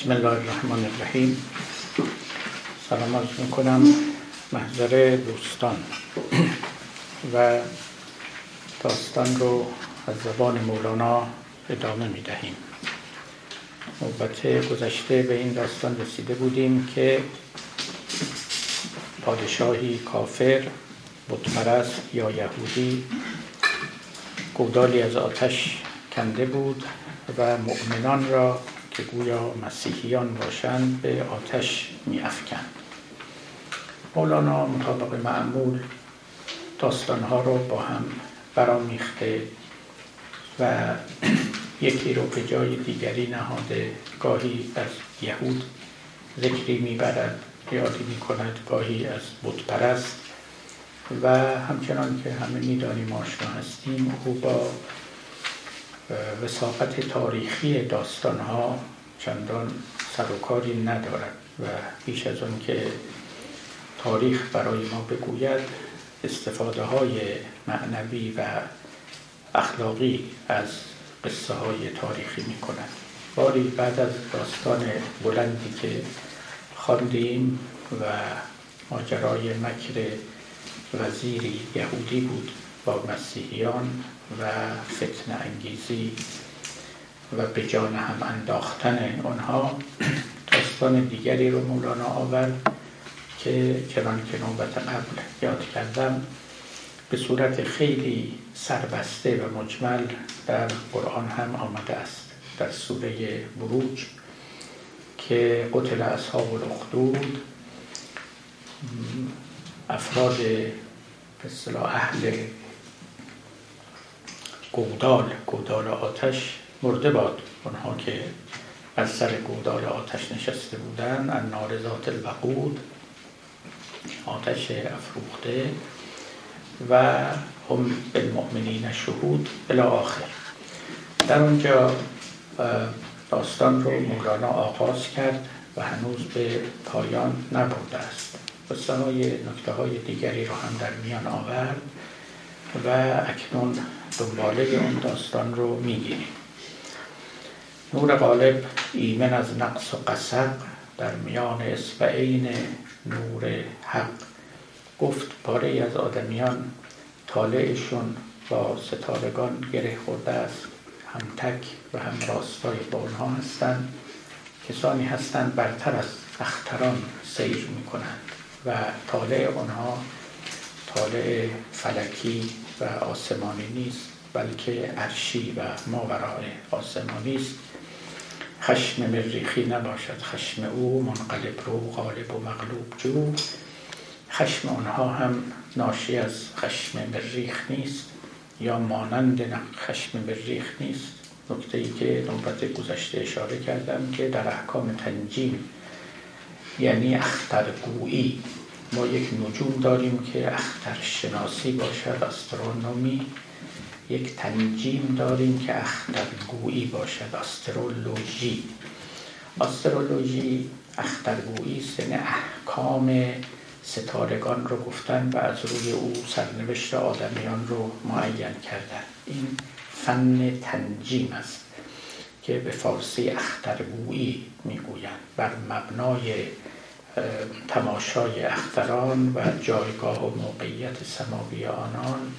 بسم الله الرحمن الرحیم. سلام عرض می‌کنم محضر دوستان و داستان رو از زبان مولانا ادامه می‌دهیم. نوبت گذشته به این داستان رسیده بودیم که پادشاهی کافر بتپرست یا یهودی گودالی از آتش کنده بود و مؤمنان را که گویا مسیحیان باشند به آتش می افکن. مولانا مطابق معمول داستانها رو با هم برامیخته و یکی رو به جای دیگری نهاده گاهی از یهود ذکری می‌برد یادی می کند گاهی از بتپرست و همچنان که همه می‌دانیم آشنا هستیم او با وساقت تاریخی داستانها چندان سر و کاری ندارد و بیش از اون که تاریخ برای ما بگوید استفاده های معنوی و اخلاقی از قصه های تاریخی می کند باری بعد از داستان بلندی که خواندیم و ماجرای مکر وزیری یهودی بود با مسیحیان و فتن انگیزی و به جان هم انداختن آنها داستان دیگری رو مولانا آورد که چنان که نوبت قبل یاد کردم به صورت خیلی سربسته و مجمل در قرآن هم آمده است در سوره بروج که قتل اصحاب الاخدود افراد اهل گودال گودال آتش مرده باد. اونها که از سر گودال آتش نشسته بودن ان نارزات الوقود آتش افروخته و هم بالمؤمنین شهود الی آخر. در اونجا داستان رو مولانا آغاز کرد و هنوز به پایان نبرده است. قصه های نکته های دیگری رو هم در میان آورد و اکنون دنباله اون داستان رو می‌گیریم. نور غالب ایمن از نقص و قصق در میان اسبعین نور حق گفت پاره از آدمیان طالعشون با ستارگان گره خورده است. هم تک و هم راستای با اونها هستند. کسانی هستند برتر از اختران سیر می کنند و طالع آنها طالع فلکی و آسمانی نیست. بلکه عرشی و ماورای آسمانی است. خشم مریخی نباشد خشم او منقلب رو غالب و مغلوب جو. خشم آنها هم ناشی از خشم مریخ نیست یا مانند خشم مریخ نیست. نکته ای که نوبت گذشته اشاره کردم که در احکام تنجیم یعنی اخترگویی ما یک نجوم داریم که اختر شناسی باشد استرونومی یک تنجیم داریم که اخترگویی باشد. استرولوژی استرولوژی اخترگویی سن احکام ستارگان رو گفتن و از روی او سرنوشت آدمیان رو معین کردن. این فن تنجیم است که به فارسی اخترگویی می‌گویند. بر مبنای تماشای اختران و جایگاه و موقعیت سماوی آنان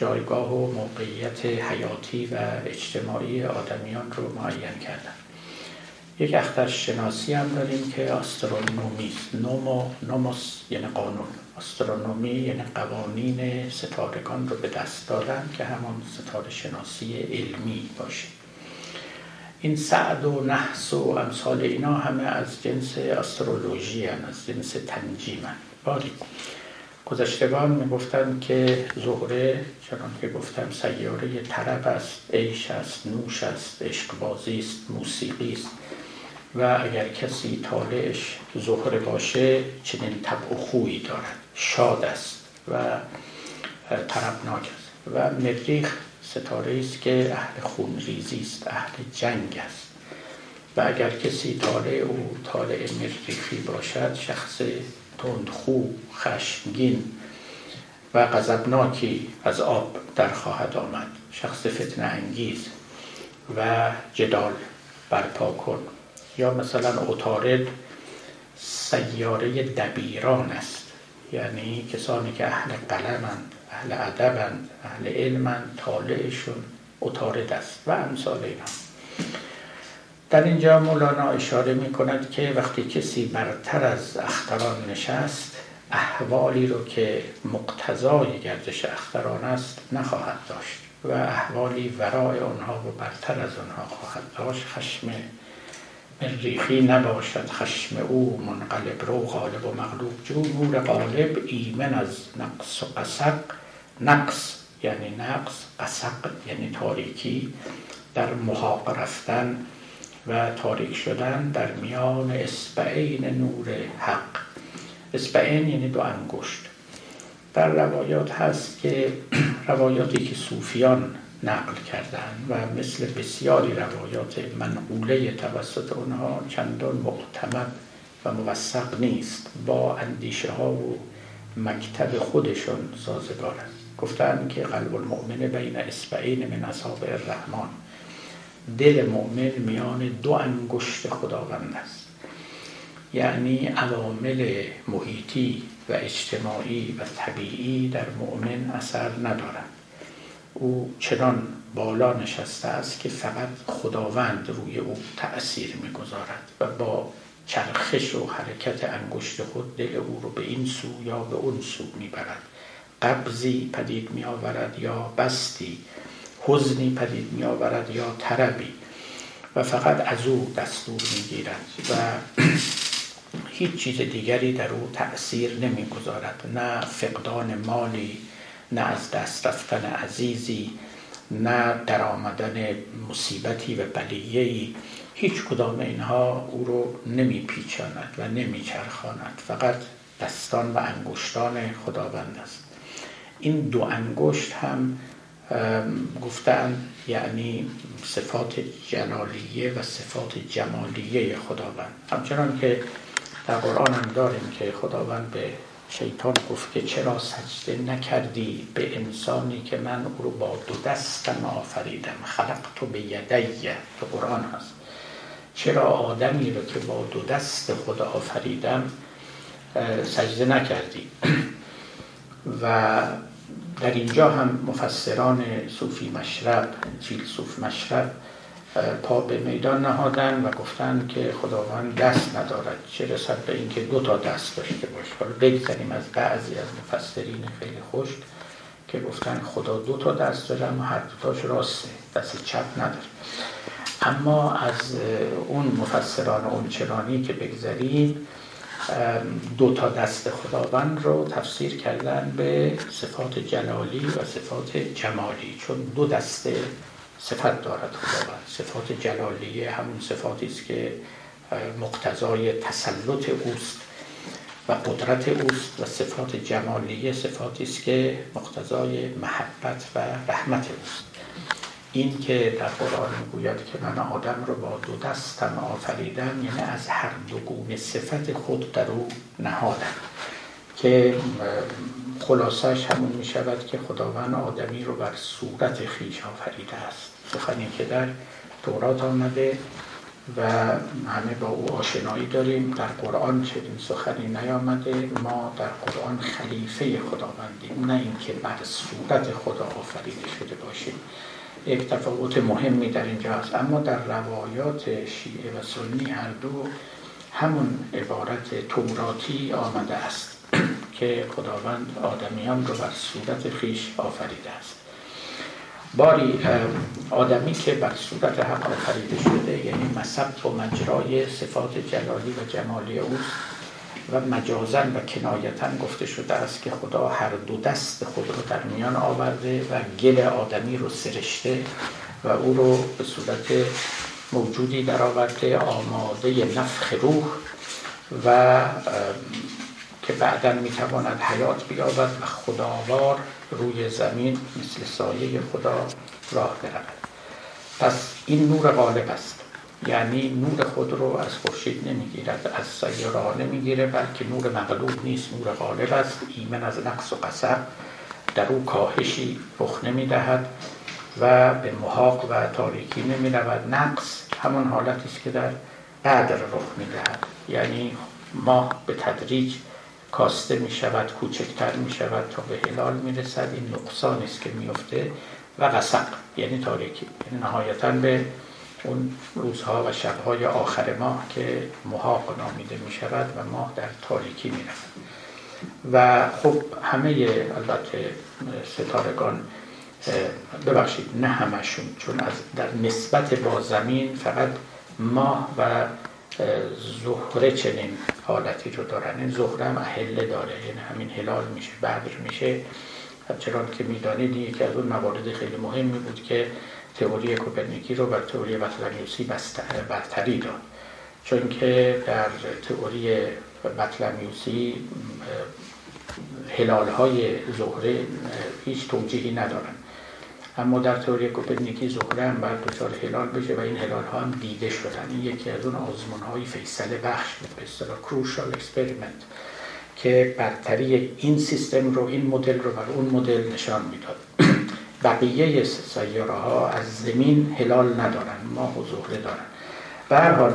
جایگاه و موقعیت حیاتی و اجتماعی آدمیان رو معین کردن. یک اختر شناسی هم داریم که آسترونومی نومو نوموس یعنی قانون. آسترونومی یعنی قوانین ستارگان رو به دست دادن که همان ستاره شناسی علمی باشه. این سعد و نحس و امثال اینا همه از جنس استرولوژی هن، از جنس تنجیم هن. گذشتگان می‌گفتند که زهره چنان که گفتم سیاره طرب است عیش است نوش است عشقبازی است موسیقی است. و اگر کسی طالعش زهره باشه چنین طبع و خویی دارد شاد است و طربناک است. و مریخ ستاره است که اهل خونریزی است اهل جنگ است. و اگر کسی طالع او طالع مریخی باشد شخص تندخو خشمگین و غضبناکی از آب در خواهد آمد. شخص فتنه انگیز و جدال برپا کن. یا مثلا اتارد سیاره دبیران است. یعنی کسانی که اهل قلمند اهل ادبند اهل علمند طالعشون اتارد است و امثال اینا. در اینجا مولانا اشاره می کند که وقتی کسی برتر از اختران نشست احوالی رو که مقتضای گردش اختران است نخواهد داشت و احوالی ورای آنها و برتر از آنها خواهد داشت. خشم مریخی نباشد خشم او منقلب رو غالب و مغلوب جو. نور غالب ایمن از نقص و قسق نقص یعنی نقص قسق یعنی تاریکی. در محاق رفتن و تاریک شدن در میان اسبعین نور حق. اسبعین یعنی دو انگشت. در روایات هست که روایاتی که صوفیان نقل کردن و مثل بسیاری روایات منقوله توسط اونها چندان معتمد و موثق نیست با اندیشه ها و مکتب خودشون سازگار است. گفتن که قلب المؤمن بین اسبعین من اصحاب الرحمن. دل مؤمن میان دو انگشت خداوند است. یعنی عوامل محیطی و اجتماعی و طبیعی در مؤمن اثر ندارد او چنان بالا نشسته است که فقط خداوند روی او تأثیر می‌گذارد و با چرخش و حرکت انگشت خود دل او رو به این سو یا به اون سو می‌برد. قبضی پدید می آورد یا بستی حزنی پدید می آورد یا تربی و فقط از او دستور می گیرد و هیچ چیز دیگری در او تأثیر نمی‌گذارد نه فقدان مالی نه از دست رفتن عزیزی نه در آمدن مصیبتی و بلیهی هیچ کدام اینها او رو نمی پیچاند و نمی چرخاند فقط دستان و انگشتان خداوند است. این دو انگشت هم گفتن یعنی صفات جلالیه و صفات جمالیه خداوند. همچنان که در قرآن هم داریم که خداوند به شیطان گفت که چرا سجده نکردی به انسانی که من او رو با دو دستم آفریدم؟ خلق تو به یدیه تو قرآن هست. چرا آدمی رو که با دو دست خدا آفریدم سجده نکردی؟ و در اینجا هم مفسران صوفی مشرب فیلسوف مشرب پا به میدان نهادن و گفتن که خداوند دست ندارد. چه رسد به اینکه دو تا دست داشته باشه. حالا بگذاریم از بعضی از مفسرین خیلی خوش که گفتن خدا دو تا دست داره اما هر دوتاش راسته. دست چپ نداره. اما از اون مفسران اونچنانی که بگذاریم دو تا دست خداوند رو تفسیر کردن به صفات جلالی و صفات جمالی چون دو دسته صفت دارد خداوند. صفات جلالیه همون صفاتی است که مقتضای تسلط اوست و قدرت اوست و صفات جمالیه صفاتی است که مقتضای محبت و رحمت اوست. این که در قرآن می‌گوید که من آدم رو با دو دستم آفریدم یعنی از هر دو گونه صفت خود در او نهادم. که خلاصش همون می شود که خداوند آدمی رو بر صورت خیش آفریده است. سخنی که در تورات آمده و همه با او آشنایی داریم. در قرآن چنین سخنی نیامده. ما در قرآن خلیفه خداوندیم نه اینکه بر صورت خدا آفریده شده باشیم. یک تفاوت مهمی در اینجا هست. اما در روایات شیعه و سنی هر دو همون عبارت توراتی آمده است که خداوند آدمیان رو بر صورت خیش آفریده است. باری آدمی که بر صورت حق آفریده شده یعنی مصب و مجرای صفات جلالی و جمالی اوست و مجازن و کنایتا گفته شده است که خدا هر دو دست خود رو در میان آورده و گل آدمی رو سرشته و او رو به صورت موجودی در آورده آماده نفخ روح و که بعدا می‌تواند حیات بیابد و خداوار روی زمین مثل سایه خدا راه برود. پس این نور غالب است. یعنی نور خود رو از خورشید نمی‌گیرد از سیاره نمی‌گیره بلکه نور مغلوب نیست نور غالب است. ایمن از نقص و قصب در او کاهشی رخ نمی‌دهد و به محاق و تاریکی نمی رود نقص همون حالتی است که در قدر رخ می‌دهد. یعنی ماه به تدریج کاسته می شود کوچکتر می شود تا به هلال می رسد این نقصان است که میفته و قسق یعنی تاریکی. یعنی نهایتا به اون روزها و شبهای آخر ماه که محاق نامیده می شود و ماه در تاریکی می رفت و خب همه البته ستارگان ببخشید نه همشون چون از در نسبت با زمین فقط ماه و زهره چنین حالتی رو دارن. این زهره هم اهله داره یعنی همین هلال میشه بدر میشه. چرا که می‌دانید یکی از اون موارد خیلی مهمی بود که تئوری کوپرنیکی رو بر تئوری بطلمیوسی برتری داد. چون که در تئوری بطلمیوسی هلال های زهره هیچ توجیهی ندارن. اما در تئوری کوپرنیکی زهره هم باید دچار هلال بشه و این هلال ها هم دیده شدن. این یکی از اون آزمون های فیصله بخش به اصطلاح crucial experiment که برتری این سیستم رو این مدل رو بر اون مدل نشان می‌داد. بقیه سیاره ها از زمین هلال ندارن ماه و دارن. به حال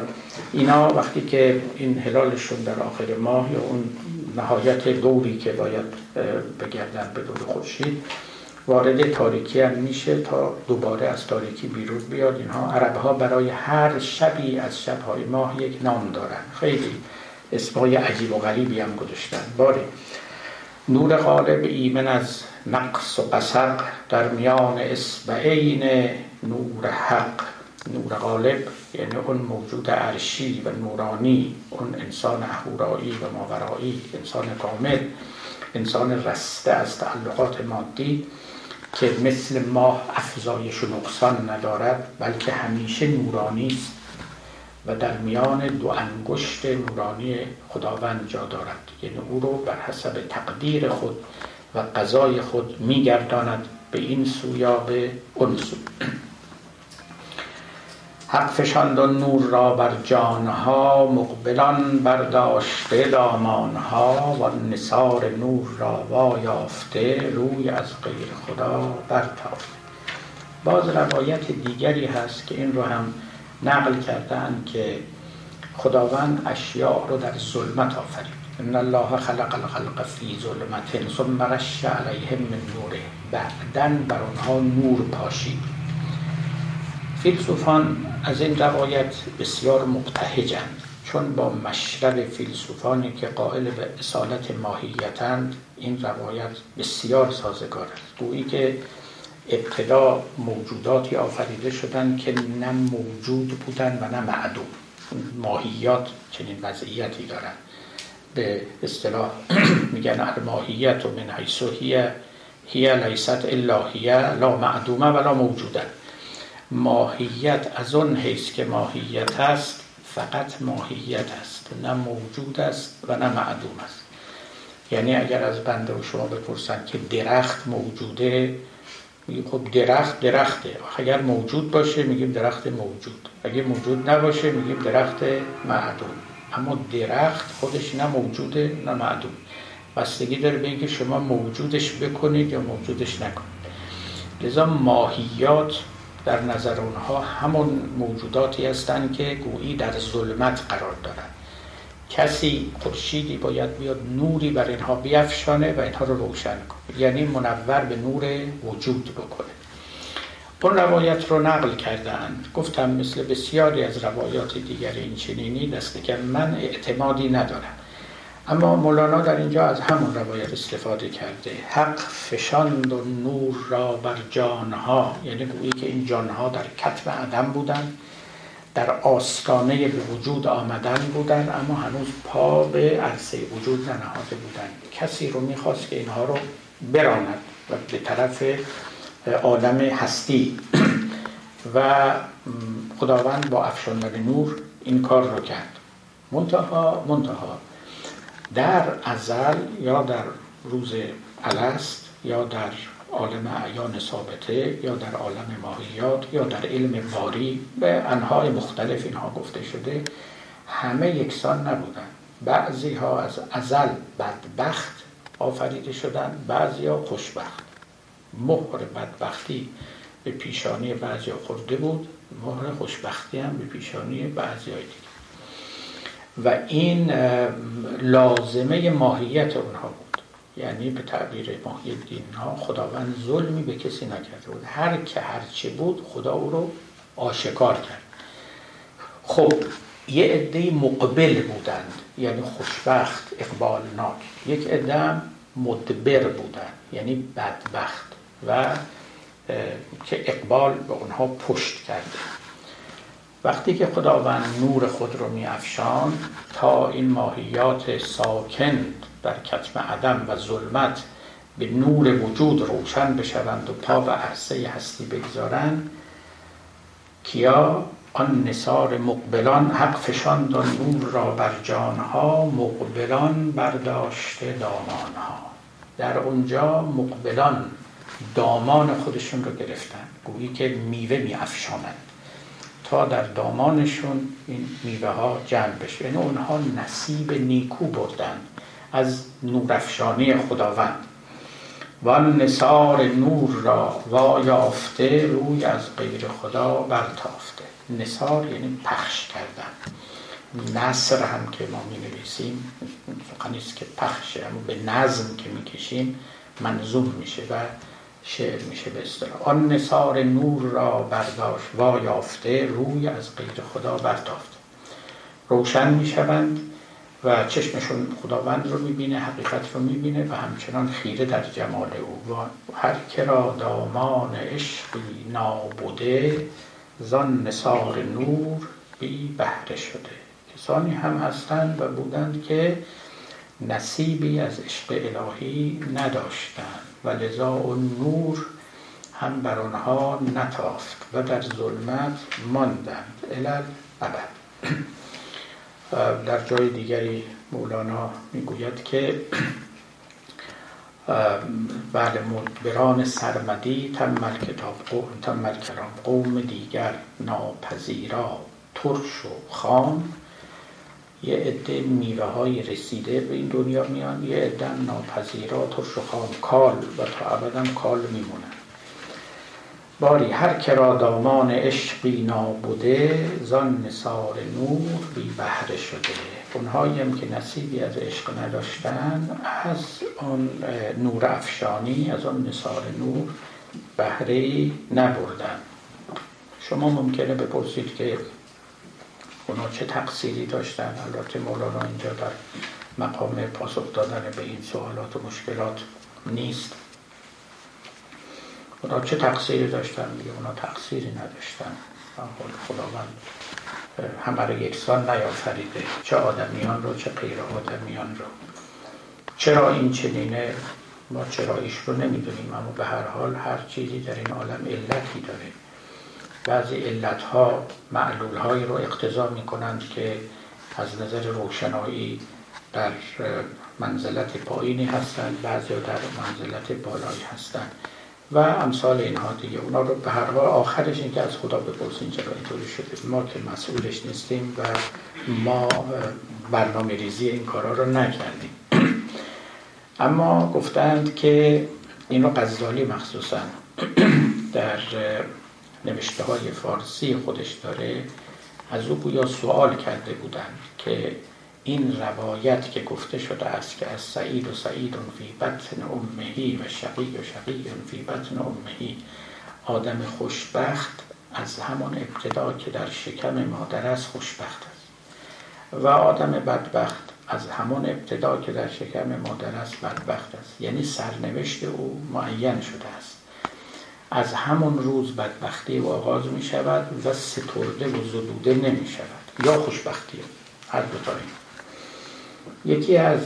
اینا وقتی که این هلالشون در آخر ماه یا اون نهایت دوری که باید بگردن به دور خورشید وارد تاریکی هم میشه تا دوباره از تاریکی بیرون بیاد. اینها عرب ها برای هر شبی از شبهای ماه یک نام دارن. خیلی اسمای عجیب و غریبی هم گذاشتن. باره نور غالب ایمن از نقص و قسق در میان اسبعین نور حق. نور غالب یعنی اون موجود عرشی و نورانی اون انسان اهورایی و ماورایی انسان کامل انسان رسته از تعلقات مادی که مثل ماه افزایش و نقصان ندارد بلکه همیشه نورانی است و در میان دو انگشت نورانی خداوند جا دارد. یعنی او رو بر حسب تقدیر خود و قضای خود میگرداند به این سو یا به اون سو. حق فشاند نور را بر جانها مقبلان برداشته دامانها و نصار نور را وایافته روی از غیر خدا برتافته باز روایت دیگری هست که این رو هم نقل کردن که خداوند اشیاء رو در ظلمت آفرید. ان الله خلق الخلق فی ظلمت ثم رش علیهم من نوره بعدن بر آنها نور پاشید فیلسوفان از این روایت بسیار مبتهجند چون با مشرب فیلسوفانی که قائل به اصالت ماهیتند این روایت بسیار سازگار است. گویی که ابتدا موجوداتی آفریده شدند که نه موجود بودند و نه معدوم. ماهیات چنین وضعیتی دارند. به اصطلاح میگن ماهیت و من حیث هی هی لیست الا هی لا معدومه ولا موجوده ماهیت از اون حیث که ماهیت هست فقط ماهیت است نه موجود است و نه معدوم است. یعنی اگر از بنده و شما بپرسن که درخت موجوده خب درخت درخته. اگر موجود باشه میگیم درخت موجود. اگر موجود نباشه میگیم درخت معدوم. اما درخت خودش نه موجوده نه معدوم. بستگی داره به اینکه شما موجودش بکنید یا موجودش نکنید. لذا ماهیات در نظر اونها همون موجوداتی هستند که گویی در ظلمت قرار دارند. کسی خورشیدی باید بیاد نوری بر اینها بیافشانه و اینها رو روشن کنه. یعنی منور به نور وجود بکنه. اون روایت رو نقل کردند گفتم مثل بسیاری از روایات دیگر این چنینی دسته که من اعتمادی ندارم. اما مولانا در اینجا از همون روایت استفاده کرده. حق فشاند و نور را بر جانها. یعنی گویی که این جانها در کتب عدم بودن در آستانه به وجود آمدن بودن اما هنوز پا به عرصه وجود ننهاده بودن کسی رو می‌خواست که اینها رو براند و به طرف عالم هستی. و خداوند با افشاندن نور این کار رو کرد. منتها منتها در ازل یا در روز الست یا در عالم اعیان ثابته یا در عالم ماهیات یا در علم باری به انهای مختلف اینها گفته شده همه یکسان نبودن. بعضی ها از ازل بدبخت آفریده شدن بعضی ها خوشبخت. مهر بدبختی به پیشانی بعضی خورده بود. مهر خوشبختی هم به پیشانی بعضی دیگه و این لازمه ماهیت اونها بود. یعنی به تعبیر ماهی دین ها خداوند ظلمی به کسی نکرده بود. هر که هرچه بود خدا او رو آشکار کرد. خب یه عده مقبل بودند. یعنی خوشبخت اقبالناک. یک عده مدبر بودند. یعنی بدبخت. و که اقبال به اونها پشت کرده. وقتی که خداوند نور خود رو می افشان تا این ماهیات ساکن در کتم عدم و ظلمت به نور وجود روشن بشوند و پا و عرصه هستی بگذارند کیا؟ آن نصار مقبلان حق فشاند نور را بر جانها مقبلان برداشته دامانها. در اونجا مقبلان دامان خودشون رو گرفتن. گویی که میوه می افشانند تا در دامانشون این میوه ها جمع بشه. یعنی اونها نصیب نیکو بردن. از نورافشانی خداوند. و نصار نور را وایافته روی از غیر خدا برتافته. نصار یعنی پخش کردن. نصر هم که ما می نویسیم نیست که پخشه اما به نظم که می کشیم منظوم میشه و شعر میشه به اصطلاح. آن نصار نور را برداشت و یافته روی از غیر خدا برتافته روشن می‌شوند و چشمشون خداوند رو می‌بینه حقیقت رو می‌بینه و همچنان خیره در جمال او. و هر کرا دامان عشقی نابوده زان نصار نور بی بهره شده. کسانی هم هستند و بودند که نصیبی از عشق الهی نداشتند. و لذا اون نور هم بر آنها نتافت و در ظلمت ماندند الال ابد در جای دیگری مولانا می‌گوید که بله مدبران سرمدی تمل کتاب قوم کرام قوم دیگر ناپذیرا ترش و خام یه عده میوه های رسیده به این دنیا میان یه عده ناپذیرا ترش و خام کال و تا ابدا کال میمونن. باری هر کرا دامان عشقی نابوده زان نصار نور بی بهره شده. اونهایی هم که نصیبی از عشق نداشتن از آن نور افشانی از آن نصار نور بهره نبردن. شما ممکنه بپرسید که اونا چه تقصیری داشتن؟ البته مولانا اینجا در مقام پاسخ دادن به این سوالات و مشکلات نیست. اونا چه تقصیری داشتن؟ میگه اونا تقصیری نداشتن. خداوند همه رو یکسان نیافریده. چه آدمیان رو چه غیر آدمیان رو. چرا این چنینه؟ ما چراییش رو نمی‌دونیم اما به هر حال هر چیزی در این عالم علتی داره. بعضی علت ها معلول هایی رو اقتضا می کنند که از نظر روشنایی در منزلت پایینی هستند بعضی در منزلت بالایی هستند. و امثال اینها دیگه. اونا رو به هر حال آخرش این که از خدا بپرسین چرا اینطوری شده. ما که مسئولش نیستیم و ما برنامه ریزی این کارا رو نکردیم. اما گفتند که این رو غزالی مخصوصا در نوشته های فارسی خودش داره از او گویا سوال کرده بودند که این روایت که گفته شده است که از سعید و سعید فی بطن امهی و شقی و شقی فی بطن امهی آدم خوشبخت از همان ابتدا که در شکم مادر است خوشبخت است. و آدم بدبخت از همان ابتدا که در شکم مادر است بدبخت است. یعنی سرنوشت او معین شده است. از همون روز بدبختی و آغاز می شود و سترده و زدوده نمی شود یا خوشبختی. هر دو یکی از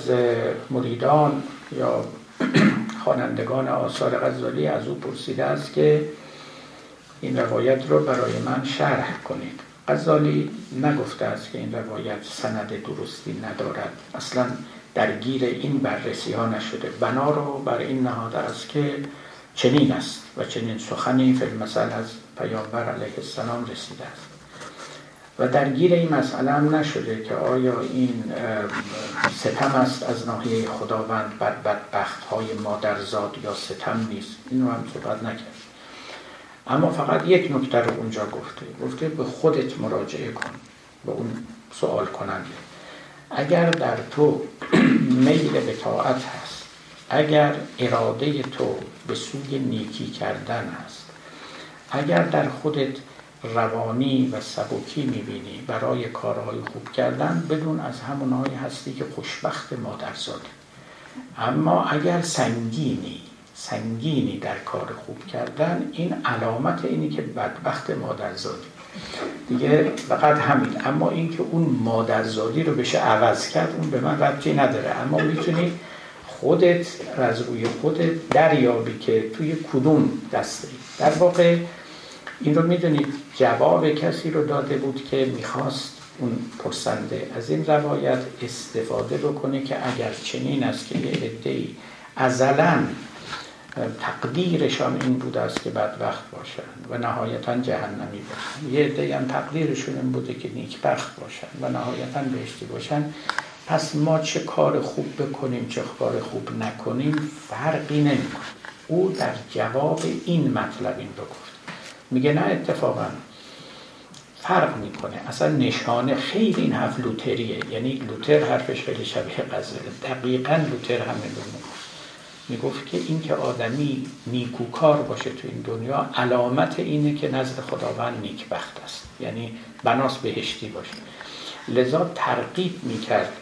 مریدان یا خوانندگان آثار غزالی از او پرسیده است که این روایت رو برای من شرح کنید. غزالی نگفته است که این روایت سند درستی ندارد. اصلا درگیر این بررسی ها نشده. بنا رو بر این نهاده است که چنین است و چنین سخنی فی المثل از پیامبر علیه السلام رسیده است. و درگیر این مسئله هم نشده که آیا این ستم است از ناحیه خداوند بر بدبخت های مادرزاد یا ستم نیست؟ اینو هم صحبت نکرد. اما فقط یک نکته رو اونجا گفته. گفته به خودت مراجعه کن. به اون سوال کننده. اگر در تو میل به طاعت هست اگر اراده تو به سوی نیکی کردن هست اگر در خودت روانی و سبکی می‌بینی برای کارهای خوب کردن بدون از همونهایی هستی که خوشبخت مادرزاده اما اگر سنگینی سنگینی در کار خوب کردن این علامت اینی که بدبخت مادرزادی دیگه فقط همین. اما اینکه اون مادرزادی رو بشه عوض کرد اون به من ربطی نداره. اما می‌تونی خودت از روی خودت دریابی که توی کدوم دسته. در واقع این رو می‌دونید جواب کسی رو داده بود که می‌خواست اون پرسنده از این روایت استفاده بکنه که اگر چنین است که یه عده‌ای ازلا تقدیرشان این بوده است که بدبخت باشند و نهایتا جهنمی باشند. یه عده هم تقدیرشون این بوده که نیکبخت باشند و نهایتا بهشتی باشند. پس ما چه کار خوب بکنیم چه کار خوب نکنیم فرقی نمی‌کنه. او در جواب این مطلب این رو گفت. میگه نه اتفاقا فرق می‌کنه. اصلا نشانه خیلی این حرف لوتریه. یعنی لوتر حرفش خیلی شبیه غزله. دقیقا لوتر رو می‌گفت. می‌گفت که این که آدمی نیکوکار باشه تو این دنیا علامت اینه که نزد خداوند نیکبخت است. یعنی بناس بهشتی باشه. لذا ترقیب می‌کرد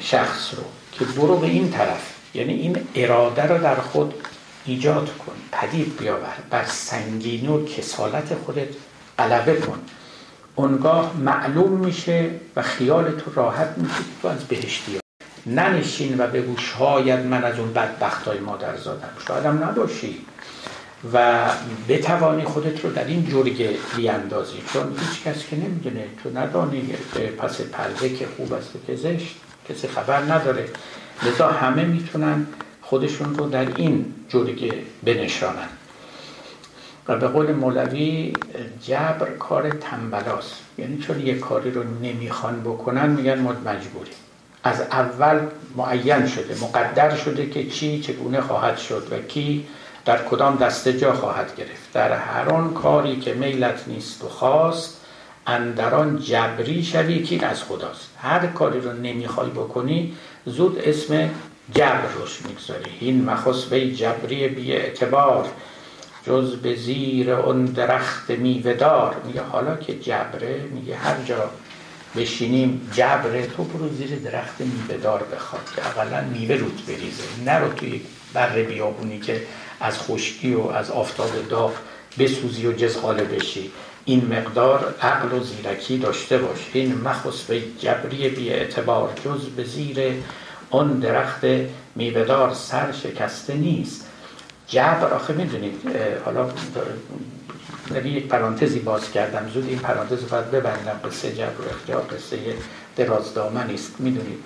شخص رو که برو به این طرف. یعنی این اراده رو در خود ایجاد کن. پدید بیاور. بر سنگینی و کسالت خودت غلبه کن. اونگاه معلوم میشه و خیال تو راحت میشه تو از بهشتی ننشین و بگو شاید من از اون بدبخت های مادر زادم. شاید هم نباشی. و بتوانی خودت رو در این جرگه بیاندازی. چون هیچ کس که نمی‌دونه. تو ندانی پس پرده که خوب است که زشت. کسی خبر نداره. لذا همه می‌تونن خودشون رو در این جرگه بنشانن. و به قول مولوی جبر کار تنبلاست. یعنی چون یه کاری رو نمی‌خوان بکنن میگن ما مجبوری از اول معین شده مقدر شده که چی چگونه خواهد شد و کی در کدام دسته جا خواهد گرفت. در هر آن کاری که میلت نیست و خواست اندران جبری شوی که از خداست. هر کاری رو نمی‌خوای بکنی زود اسم جبر روش می‌گذاری. این مخص به جبری بی اعتبار جز به زیر اون درخت میوهدار. میگه حالا که جبره میگه هر جا بشینیم جبره تو برو زیر درخت میوهدار بخواد که اقلا میوه روت بریزه. نرو توی بر بیابونی که از خشکی و از آفتاب داغ بسوزی و جزغاله بشی. این مقدار عقل و زیرکی داشته باش. این مخص به جبری بی اعتبار جز به زیر اون درخت میوهدار سر شکسته نیست. جبر آخه می‌دونید حالا نبی یک پرانتزی باز کردم. زود این پرانتز رو باید ببندم. قصه جبر و اختیار قصه درازدامن است. می‌دونید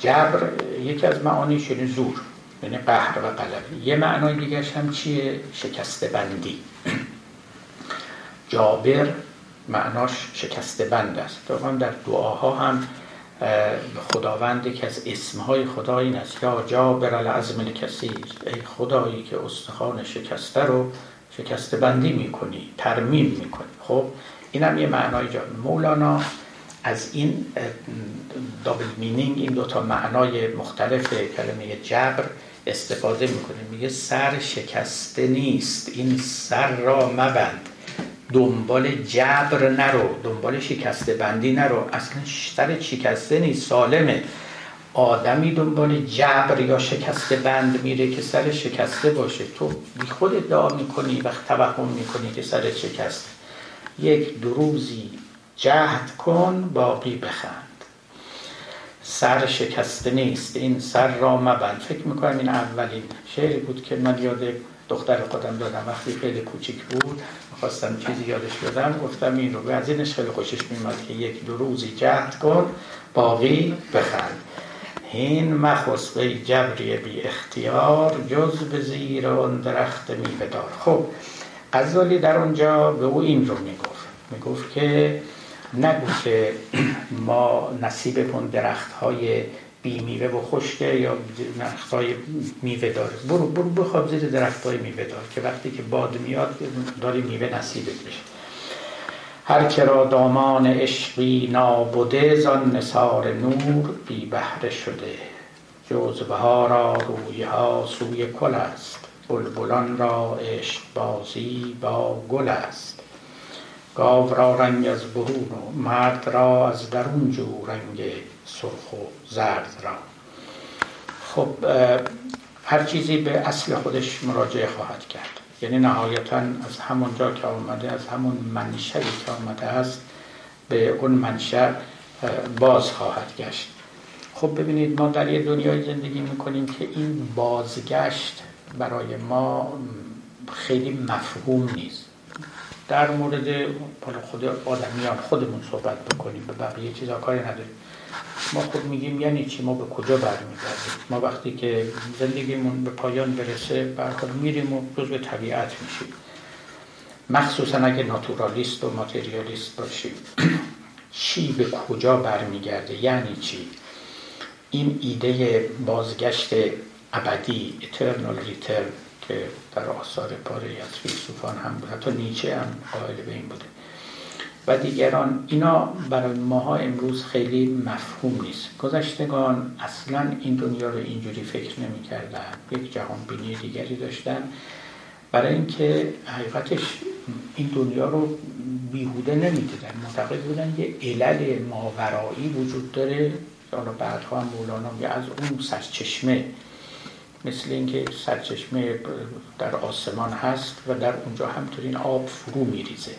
جبر یکی از معانیش یعنی زور یعنی قهر و قلبی. یه معنای دیگرش هم چیه؟ شکسته بندی. جابر معناش شکسته بند است در دعاها هم خداوند که از اسمهای خدا این است. یا جابر العظم کسی ای خدایی که استخوان شکسته رو شکسته بندی می‌کنی ترمیم می‌کنی. خب این هم یه معنای جا مولانا از این دابل مینینگ این دوتا معنای مختلف کلمه جبر استفاده می‌کنه. میگه سر شکسته نیست. این سر را مبند. دنبال جبر نرو دنبال شکسته بندی نرو. اصلا سر شکسته نیست سالمه. آدمی دنبال جبر یا شکسته بند میره که سر شکسته باشه. تو بی خود ادعا می‌کنی و توهم می‌کنی که سر شکسته. یک دروزی جهد کن باقی بخند. سر شکسته نیست این سر را مبند. فکر می‌کنم این اولین شعری بود که من یاد دختر خودم دادم. وقتی خیلی کوچیک بود خواستم چیزی یادش بدم گفتم این رو از اینش خیلی خوشش میمد که یک دو روزی جهد کن باقی بخند. این مخص به جبری بی اختیار جز به زیر اون درخت میوه دار. خب غزالی در اونجا به او این رو می‌گفت. می‌گفت که نگو که ما نصیب کن درخت های بی میوه و خشکه یا های میوه داره. برو برو بخواب زیر های میوه دار که وقتی که باد میاد داری میوه نصیبت بشه هر که را دامان عشقی نابوده زان نثار نور بی بهره شده. جزوه ها را روی ها سوی کل است. بلبلان را عشق بازی با گل است. گاو را رنگ از برون و مرد را از درون جو رنگ سرخ و زرد را خب هر چیزی به اصل خودش مراجعه خواهد کرد. یعنی نهایتا از همون جا که آمده از همون منشأی که آمده است به اون منشأ باز خواهد گشت. خب ببینید ما در یه دنیای زندگی می‌کنیم که این بازگشت برای ما خیلی مفهوم نیست. در مورد خود آدمیان خودمون صحبت بکنیم به بقیه چیزا کاری نداریم. ما خود میگیم یعنی چی؟ ما به کجا برمیگردیم؟ ما وقتی که زندگیمون به پایان برسه برخور میریم و به طبیعت میشیم. مخصوصا اگه ناتورالیست و ماتریالیست باشیم. چی به کجا برمیگرده؟ یعنی چی؟ این ایده بازگشت ابدی eternal return که در آثار پاره از فیلسوفان هم بود. حتی نیچه هم قائل به این بوده. و دیگران اینا برای ماها امروز خیلی مفهوم نیست. گذشتگان اصلا این دنیا رو اینجوری فکر نمی کردن یک جهان بینی دیگری داشتن. برای اینکه حقیقتش این دنیا رو بیهوده نمی‌دیدن. معتقد بودن یه علل ماورایی وجود داره. حالا بعدها هم مولانا از اون سرچشمه مثل اینکه سرچشمه در آسمان هست و در اونجا همطور آب فرو میریزه.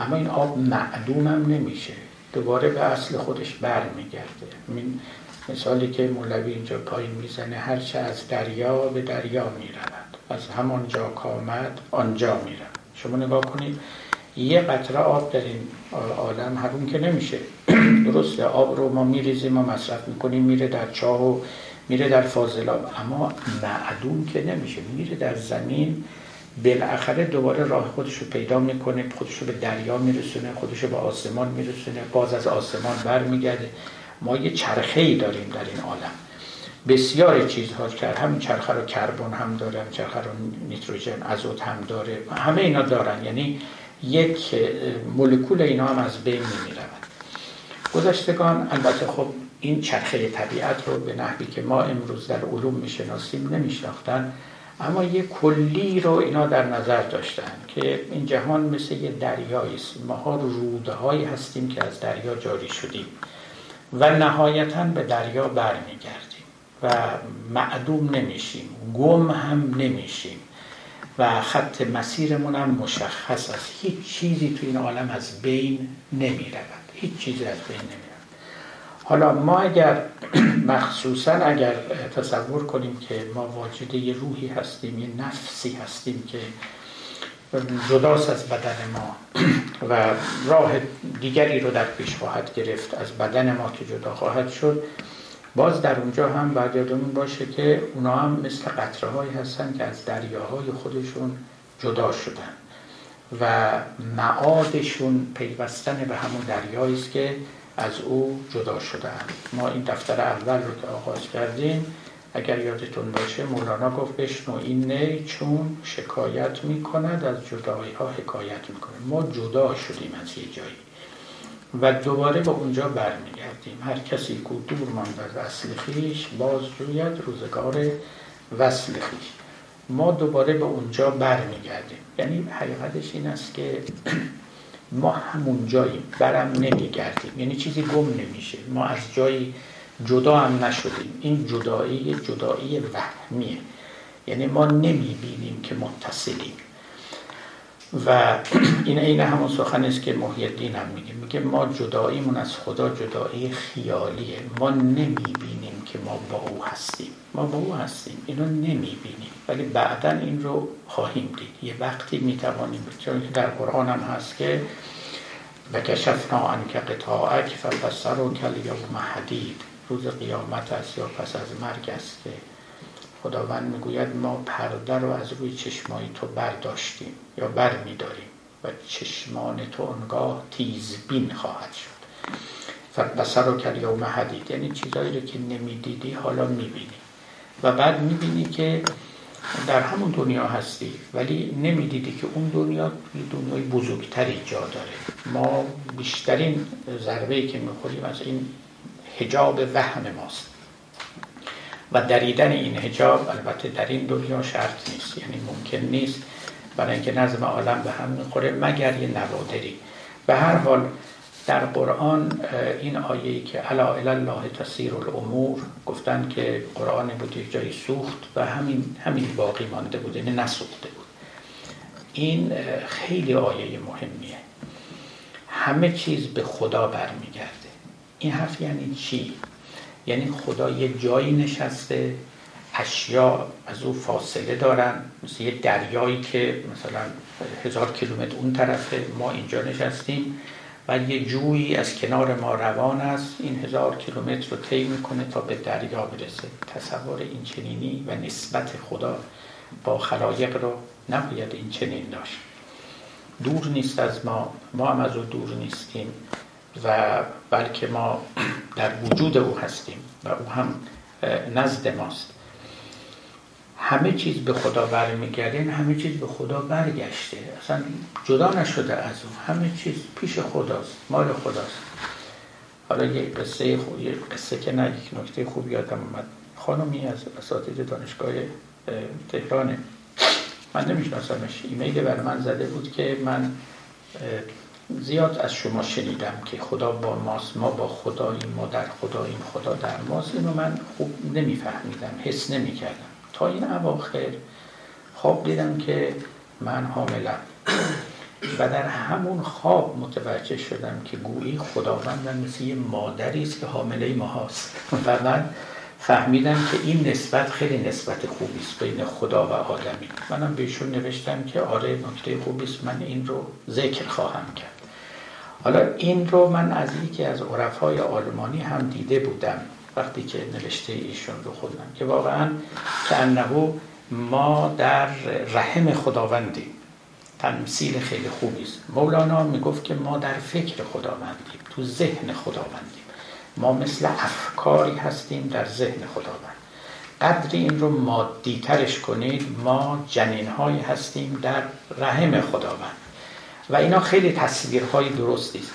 اما این آب معدوم هم نمیشه. دوباره به اصل خودش بر میگرده این مثالی که مولوی اینجا پایین می‌زنه هرچه از دریا به دریا می‌رود. از همان جا کامد آنجا می‌رود. شما نگاه کنید یه قطره آب در این عالم حروم که نمیشه. درسته آب رو ما میریزیم و مصرف می‌کنیم میره در چاه و میره در فاضلاب. اما معدوم که نمیشه. میره در زمین بالاخره دوباره راه خودش رو پیدا می‌کنه خودش رو به دریا میرسونه خودش رو به آسمان میرسونه باز از آسمان برمیگرده. ما یه چرخه ای داریم در این عالم. بسیار چیزها کرد. همین چرخه رو کربن هم داره چرخه رو نیتروژن ازوت هم داره. همه اینا دارن. یعنی یک مولکول اینا هم از بین نمی‌رود گذشتگان البته خب این چرخه طبیعت رو به نحوی که ما امروز در علوم می‌شناسیم نمیشناختن. اما یه کلی رو اینا در نظر داشتن که این جهان مثل یه دریایی است ماها روده هایی هستیم که از دریا جاری شدیم و نهایتا به دریا برمیگردیم و معدوم نمیشیم گم هم نمیشیم و خط مسیرمون هم مشخص است. هیچ چیزی تو این عالم از بین نمی هیچ چیزی از بین نمی حالا ما اگر مخصوصا اگر تصور کنیم که ما واجد یه روحی هستیم یه نفسی هستیم که جداست از بدن ما و راه دیگری رو در پیش خواهد گرفت از بدن ما که جدا خواهد شد باز در اونجا هم باید یادمون باشه که اونا هم مثل قطره هایی هستن که از دریاهای خودشون جدا شدن و معادشون پیوستن به همون دریایی است که از او جدا شدن ما این دفتر اول رو که آغاز کردیم اگر یادتون باشه مولانا گفت بشنو این نی چون شکایت می‌کند از جدایی ها حکایت می‌کنه ما جدا شدیم از یه جایی. و دوباره به اونجا برمیگردیم. هر کسی که دور ماند از اصل خیش باز جوید روزگار وصل خیش. ما دوباره به اونجا برمیگردیم. یعنی حقیقتش این است که ما همون جاییم برم نمیگردیم. یعنی چیزی گم نمیشه. ما از جایی جدا هم نشدیم. این جدایی جدایی وهمیه. یعنی ما نمی‌بینیم که متصلیم. و این عین همون سخن است که محی الدین هم میگه. میگه ما جداییمون از خدا جدایی خیالیه. ما نمی‌بینیم که ما با او هستیم. ما با او هستیم. اینو نمی‌بینیم. ولی بعدا این رو خواهیم دید. یه وقتی می‌توانیم چون که در قرآن هم هست که و کشفنا که قطاعک فالبصر و کل یوم حدید. روز قیامت است یا پس از مرگ است که خداوند می‌گوید ما پرده رو از روی چشمای تو برداشتیم یا بر میداریم و چشمان تو انگاه تیزبین خواهد شد. بسر و کل یوم حدید. یعنی چیزایی رو که نمی‌دیدی حالا می‌بینی. و بعد می‌بینی که در همون دنیا هستی ولی نمی‌دیدی که اون دنیا دنیای بزرگتری جا داره. ما بیشترین ضربه که می‌خوریم از این هجاب وهم ماست. و دریدن این هجاب البته در این دنیا شرط نیست یعنی ممکن نیست برای اینکه نظم عالم به هم می‌خوره مگر یه نوادری. به هر حال در قرآن این آیه که علا الله تسیر الامور گفتن که قرآن بود یک جایی سوخت و همین همین باقی مانده بود یعنی نسوخته بود. این خیلی آیه مهمیه. همه چیز به خدا برمیگرده. این حرف یعنی چی؟ یعنی خدا یه جایی نشسته اشیا از او فاصله دارن. مثل یه دریایی که مثلا هزار کیلومتر اون طرفه ما اینجا نشستیم. و یه جویی از کنار ما روان است. این هزار کیلومتر رو طی می‌کنه تا به دریا برسه. تصور این چنینی و نسبت خدا با خلایق رو نباید این چنین داشت. دور نیست از ما. ما هم از او دور نیستیم و بلکه ما در وجود او هستیم و او هم نزد ماست. همه چیز به خدا برمیگرده این همه چیز به خدا برگشته. اصلا جدا نشده از اون. همه چیز پیش خداست مال خداست. حالا یک قصه خوب یک قصه که نه یک نکته خوب یادم اومد. خانمی از اساتید دانشگاه تهرانه. من نمیشناسمش. ایمیل بر من زده بود که من زیاد از شما شنیدم که خدا با ماست ما با خداییم ما در خداییم خدا در ماست. اینو من خوب نمیفهمیدم حس نمی‌کردم. این اواخر خواب دیدم که من حاملم. و در همون خواب متوجه شدم که گویی خداوند مثل یه مادری است که حامله ما هاست. و من فهمیدم که این نسبت خیلی نسبت خوبی است بین خدا و آدمی. منم بهشون نوشتم که آره نکته خوبی است من این رو ذکر خواهم کرد. حالا این رو من از یکی از عرفای آلمانی هم دیده بودم. وقتی که نوشته ایشون رو خوندم که واقعا که انهو ما در رحم خداوندیم تمثیل خیلی خوبی است. مولانا می‌گفت که ما در فکر خداوندیم تو ذهن خداوندیم. ما مثل افکاری هستیم در ذهن خداوند. قدری این رو مادی ترش کنید ما جنین هایی هستیم در رحم خداوند. و اینا خیلی تصویرهای درستی است.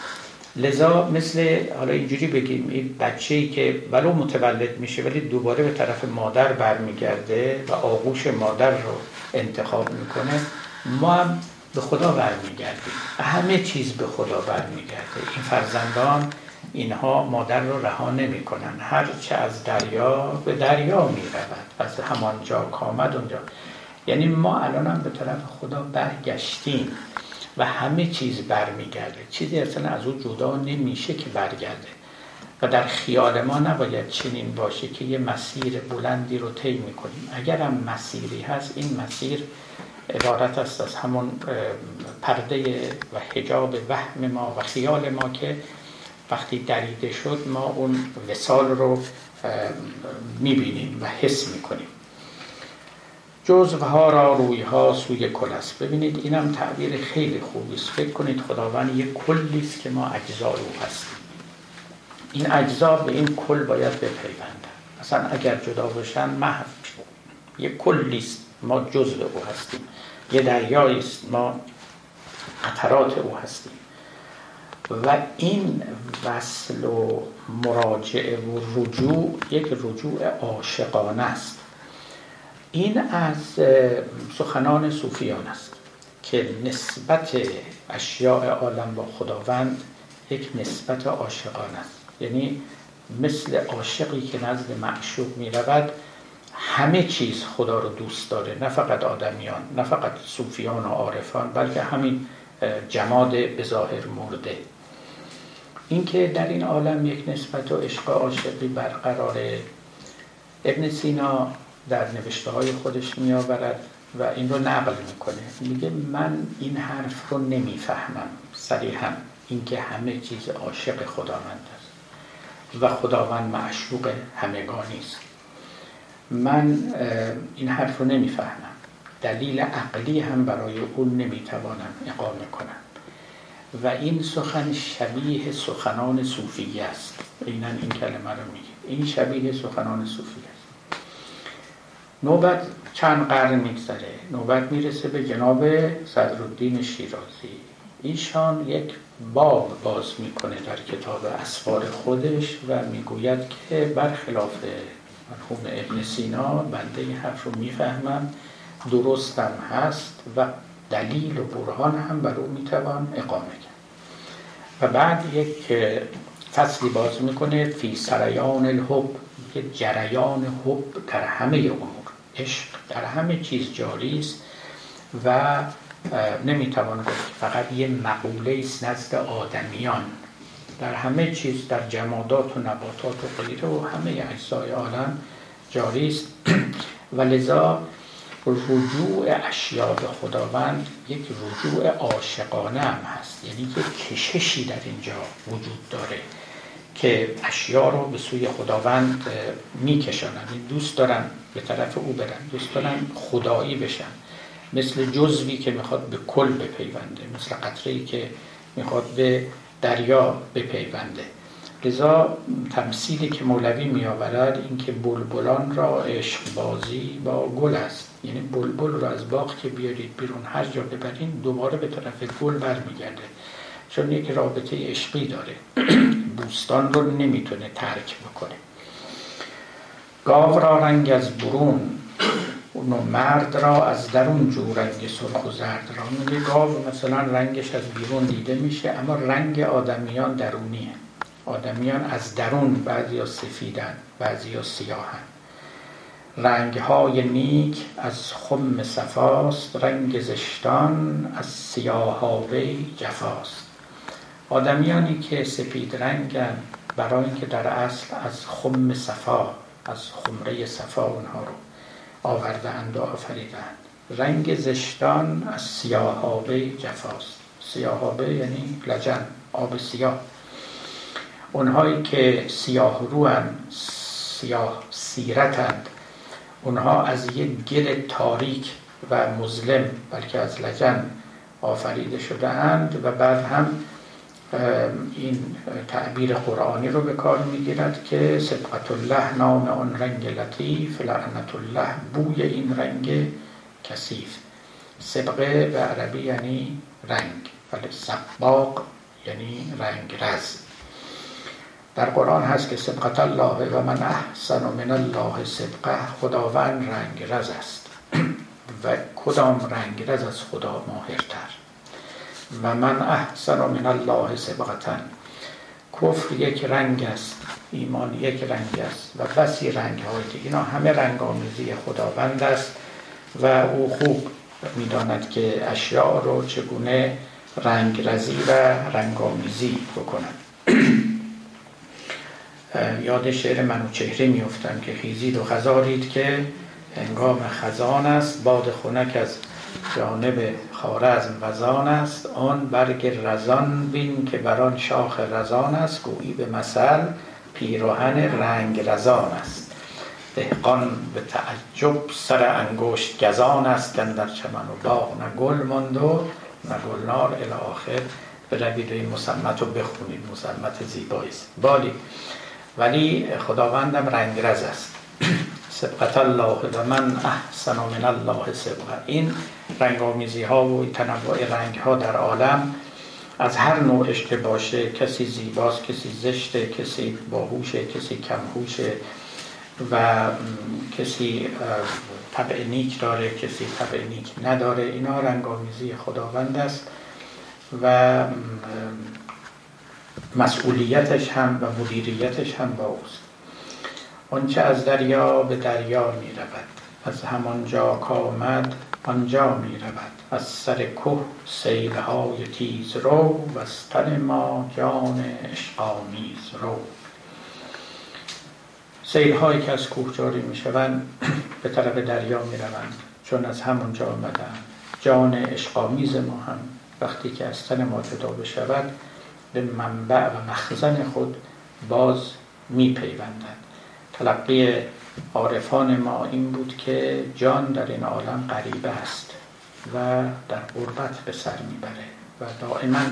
لذا مثل حالا اینجوری بگیم این بچه ای که ولو متولد میشه ولی دوباره به طرف مادر برمیگرده و آغوش مادر رو انتخاب می‌کنه ما هم به خدا برمیگردیم. همه چیز به خدا برمیگرده. این فرزندان اینها مادر رو رها نمی‌کنن. هر چه از دریا به دریا می‌رود. از همانجا کامد اونجا. یعنی ما الان هم به طرف خدا برگشتیم. و همه چیز برمیگرده. چیزی اصلا از او جدا نمیشه که برگرده. و در خیال ما نباید چنین باشه که یه مسیر بلندی رو طی می‌کنیم. اگر هم مسیری هست این مسیر عبارت است از همون پرده و حجاب وهم ما و خیال ما که وقتی دریده شد ما اون وسال رو می‌بینیم و حس می‌کنیم. جزوها را رویها سوی کل است ببینید اینم تعبیر خیلی خوبی است. فکر کنید خداوند یک کلی است که ما اجزا او هستیم. این اجزا به این کل باید بپیوندن. مثلا اگر جدا باشن محو یک کلی است. ما جزء او هستیم. یه دریایی است. ما قطرات او هستیم. و این وصل و مراجعه و رجوع یک رجوع عاشقانه است. این از سخنان صوفیان است که نسبت اشیاء عالم با خداوند یک نسبت عاشقانه است. یعنی مثل عاشقی که نزد معشوق می رود همه چیز خدا رو دوست داره نه فقط آدمیان نه فقط صوفیان و عارفان بلکه همین جماد به ظاهر مرده. اینکه در این عالم یک نسبت و عشق عاشقی برقراره. ابن سینا در نوشته های خودش می آورد و این رو نقل می‌کنه. میگه من این حرف رو نمی‌فهمم. صریحا اینکه همه چیز عاشق خداوند است و خداوند معشوق همگانی است. من این حرف رو نمی‌فهمم. دلیل عقلی هم برای اون نمی‌توانم اقامه کنم. و این سخن شبیه سخنان صوفیه است. اینا این کلمه رو میگه. این شبیه سخنان صوفیه نوبت چند قرن میگذره. نوبت می‌رسه به جناب صدرالدین شیرازی. ایشان یک باب باز می‌کنه در کتاب اسفار خودش و می‌گوید که برخلاف مرحوم ابن سینا بنده این حرف رو می‌فهمم درستم هست و دلیل و برهان هم بر او می‌توان اقامه کرد. و بعد یک فصلی باز می‌کنه فی سریان الحب. که جریان حب در همه امور. عشق در همه چیز جاری است و نمی‌توان گفت فقط یه مقوله است نزد آدمیان. در همه چیز در جمادات و نباتات و غیره و همه اجزای عالم جاری است. و لذا رجوع اشیا به خداوند یک رجوع عاشقانه هم هست. یعنی یک کششی در اینجا وجود داره که اشیا رو به سوی خداوند میکشانن دوست دارن به طرف او برن. دوست دارن خدایی بشن. مثل جزوی که می‌خواد به کل بپیونده. مثل قطره که می‌خواد به دریا بپیونده. لذا تمثیلی که مولوی میآورد اینکه بلبلان را عشق بازی با گل است. یعنی بلبل را از باغ که بیارید بیرون هر جا ببرین دوباره به طرف گل برمیگرده. چون یک رابطه عشقی داره. بوستان رو نمی‌تونه ترک بکنه. گاو را رنگ از برون اونو مرد را از درون جو رنگ سرخ و زرد را میگه. گاو مثلا رنگش از بیرون دیده میشه اما رنگ آدمیان درونیه. آدمیان از درون بعضی ها سفیدن بعضی ها سیاهن. رنگ های نیک از خم صفاست رنگ زشتان از سیاهاوی جفاست. آدمیانی که سپید رنگن برای اینکه در اصل از خم صفا از خمره صفا اونها رو آورده اند و آفریدند رنگ زشتان از سیاهابه جفاست. سیاهابه یعنی لجن آب سیاه. اونهایی که سیاه روان سیاه سیرتند اونها از یک گل تاریک و مظلم بلکه از لجن آفریده شده اند و بعد هم این تعبیر قرآنی رو به کار می‌گیرد که سبقت الله نام آن رنگ لطیف لعنت الله بوی این رنگ کثیف. سبقه به عربی یعنی رنگ ولی سباق یعنی رنگ رز. در قرآن هست که سبقت الله و من احسن من الله سبقه خداوند رنگ رز است. و کدام رنگ رز از خدا ماهرتر؟ و من احسن من الله سبقتا کفر یک رنگ است ایمان یک رنگ است و بسی رنگ های دیگه. اینا همه رنگ آمیزی خداوند است و او خوب می‌داند که اشیاء رو چگونه رنگ رزی و رنگ آمیزی بکنند. یاد شعر منوچهره میفتم که خیزید و خزارید که انگام خزان است. باد خونک از جانب خارزم وزان است. آن برگ رزان بین که بران شاخ رزان است. گویی به مثل پیراهن رنگ رزان است. دهقان به تعجب سر انگشت گزان است. در چمن و باغ نه گل ماند و نه گلنار. الاخر بروید این مسمت رو بخونید. مسمت زیبایی است. بالی. ولی خداوندم رنگرز است. سبقت الله و من احسن من الله سبقت این رنگ آمیزی ها و تنوع رنگ ها در عالم از هر نوعش که باشه کسی زیباست کسی زشته کسی باهوشه کسی کمهوشه و کسی طبع نیک داره کسی طبع نیک نداره. اینا رنگ آمیزی خداوند است و مسئولیتش هم و مدیریتش هم با اوست. آنچه از دریا به دریا می رود از همانجا کامد آنجا می رود از سر کوه سیلهای تیز رو و از تن ما جان عشقامیز رو. سیلهایی که از کوه جاری می شوند به طرف دریا می روند چون از همونجا آمدن جان عشقامیز ما هم وقتی که از تن ما جدا بشود به منبع و مخزن خود باز می پیوندند تلقی عارفان ما این بود که جان در این عالم غریبه است و در غربت به سر می‌بره و دائما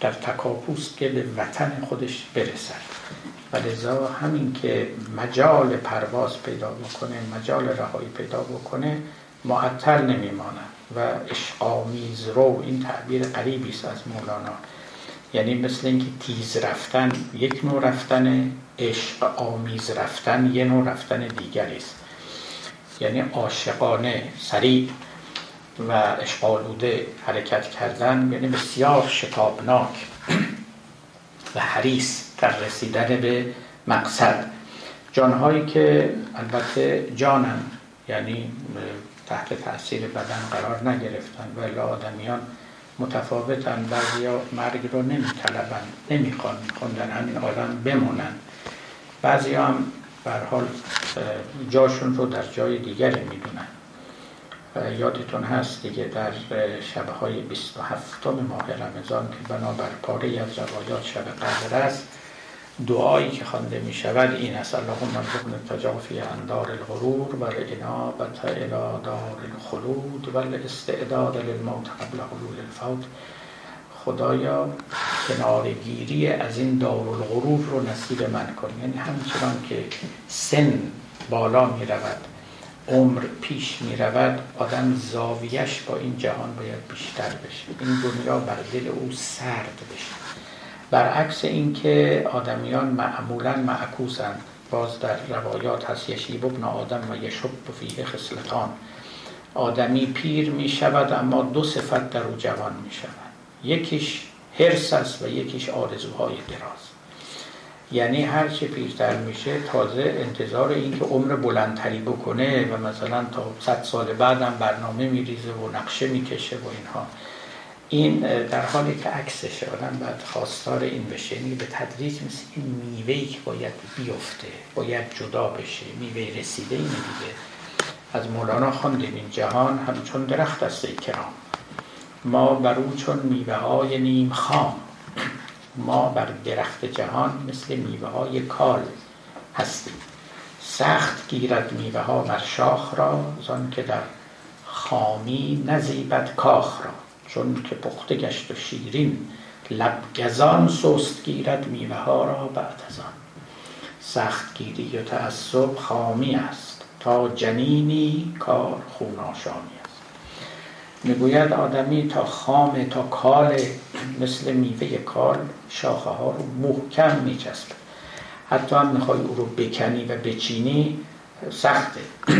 در تکاپوست که به وطن خودش برسد. و لذا همین که مجال پرواز پیدا بکنه مجال رهایی پیدا بکنه معطل نمیمانه و اشقامیز رو این تعبیر قریبی است از مولانا. یعنی مثل اینکه تیز رفتن یک نوع رفتن عشق آمیز رفتن یه نوع رفتن دیگری است. یعنی عاشقانه سریع و اشقالوده حرکت کردن یعنی بسیار شتابناک و حریص در رسیدن به مقصد. جانهایی که البته جانن یعنی تحت تاثیر بدن قرار نگرفتن و آدمیان متفاوتن بعضیا مرگ رو نمیطلبن نمی‌خوان می‌خوان در همین عالم بمونن. بعضی هم حال جاشون رو در جای دیگری می‌دونن یادتون هست دیگه در شبهای 27 ماه رمضان که بنابر پاره از روایات شب قدر است دعایی که خوانده می شود این است اللهم ارزقنا تجافی اندار الغرور و الانابت الى دار الخلود و الاستعداد للموت قبل حلول الفوت خدایا کنارگیری از این دار الغرور رو نصیب من کن. یعنی همچنان که سن بالا می رود عمر پیش می رود آدم زاویش با این جهان باید بیشتر بشه. این دنیا بر دل او سرد بشه. برعکس اینکه آدمیان معمولا معکوسند باز در روایات هست یشیب ابن آدم و یشب فیه خسلتان آدمی پیر می شود اما دو صفت در او جوان می شود. یکیش حرس است و یکیش آرزوهای دراز. یعنی هر چه پیرتر میشه تازه انتظار این که عمر بلندتری بکنه و مثلا تا صد سال بعدم برنامه میریزه و نقشه می‌کشه و اینها. این در حالی که عکسشه آدم باید خواستار این بشه. یعنی به تدریج مثل این میوهی که باید بیفته باید جدا بشه میوه رسیده اینه دیگه از مولانا خواندیم این جهان همچون درخت است کرام. ما بر او چون میوه های نیم خام. ما بر درخت جهان مثل میوه های کال هستیم. سخت گیرد میوه ها بر شاخ را زان که در خامی نزیبت کاخ را. چون که پخته گشت و شیرین لب گزان سست گیرد میوه ها را بعد از آن. سخت گیری و تعصب خامی است. تا جنینی کار خوناشامی. است می‌گوید آدمی تا خام تا کال مثل میوه کال شاخه ها رو محکم میچسبه. حتی هم می‌خوای او رو بکنی و بچینی سخته.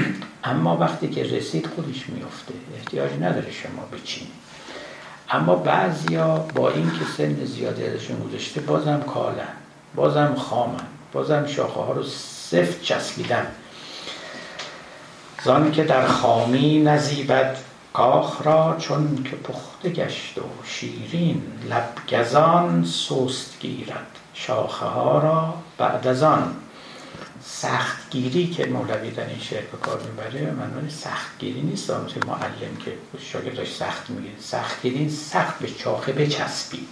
اما وقتی که رسید خودش میفته احتیاجی نداره شما بچینی. اما بعضیا با این که سن زیادی ازشون گذاشته بازم کالن بازم خامن بازم شاخه ها رو سفت چسبیدن. زان که در خامی نزیبد کاخ را چون که پخته گشت و شیرین لب گزان سست گیرد. شاخه ها را بعد از آن. سختگیری که مولوی در این شعر به کار می‌بره منوی سختگیری نیست. مثل معلم که شاگرداش سخت میگه. سختگیری سخت به چاخه بچسبی.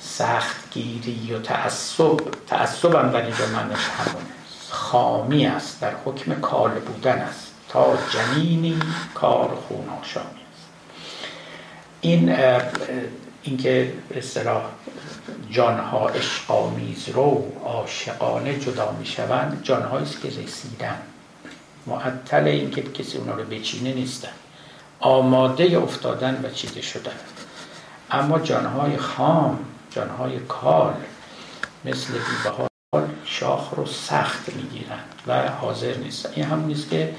سختگیری و تعصب. تعصب هم به منش همونه. خامی است. در حکم کال بودن است. تا جنینی کار خون آشامی است. این اینکه به اصطلاح جانها عشقآمیز رو عاشقانه جدا می‌شوند جانهایی است که رسیدن. معطل اینکه کسی اونا رو بچینه نیستن. آماده افتادن و چیده شدن. اما جانهای خام جانهای کال مثل بیبهال شاخ رو سخت می‌گیرن و حاضر نیستن. این هم نیست که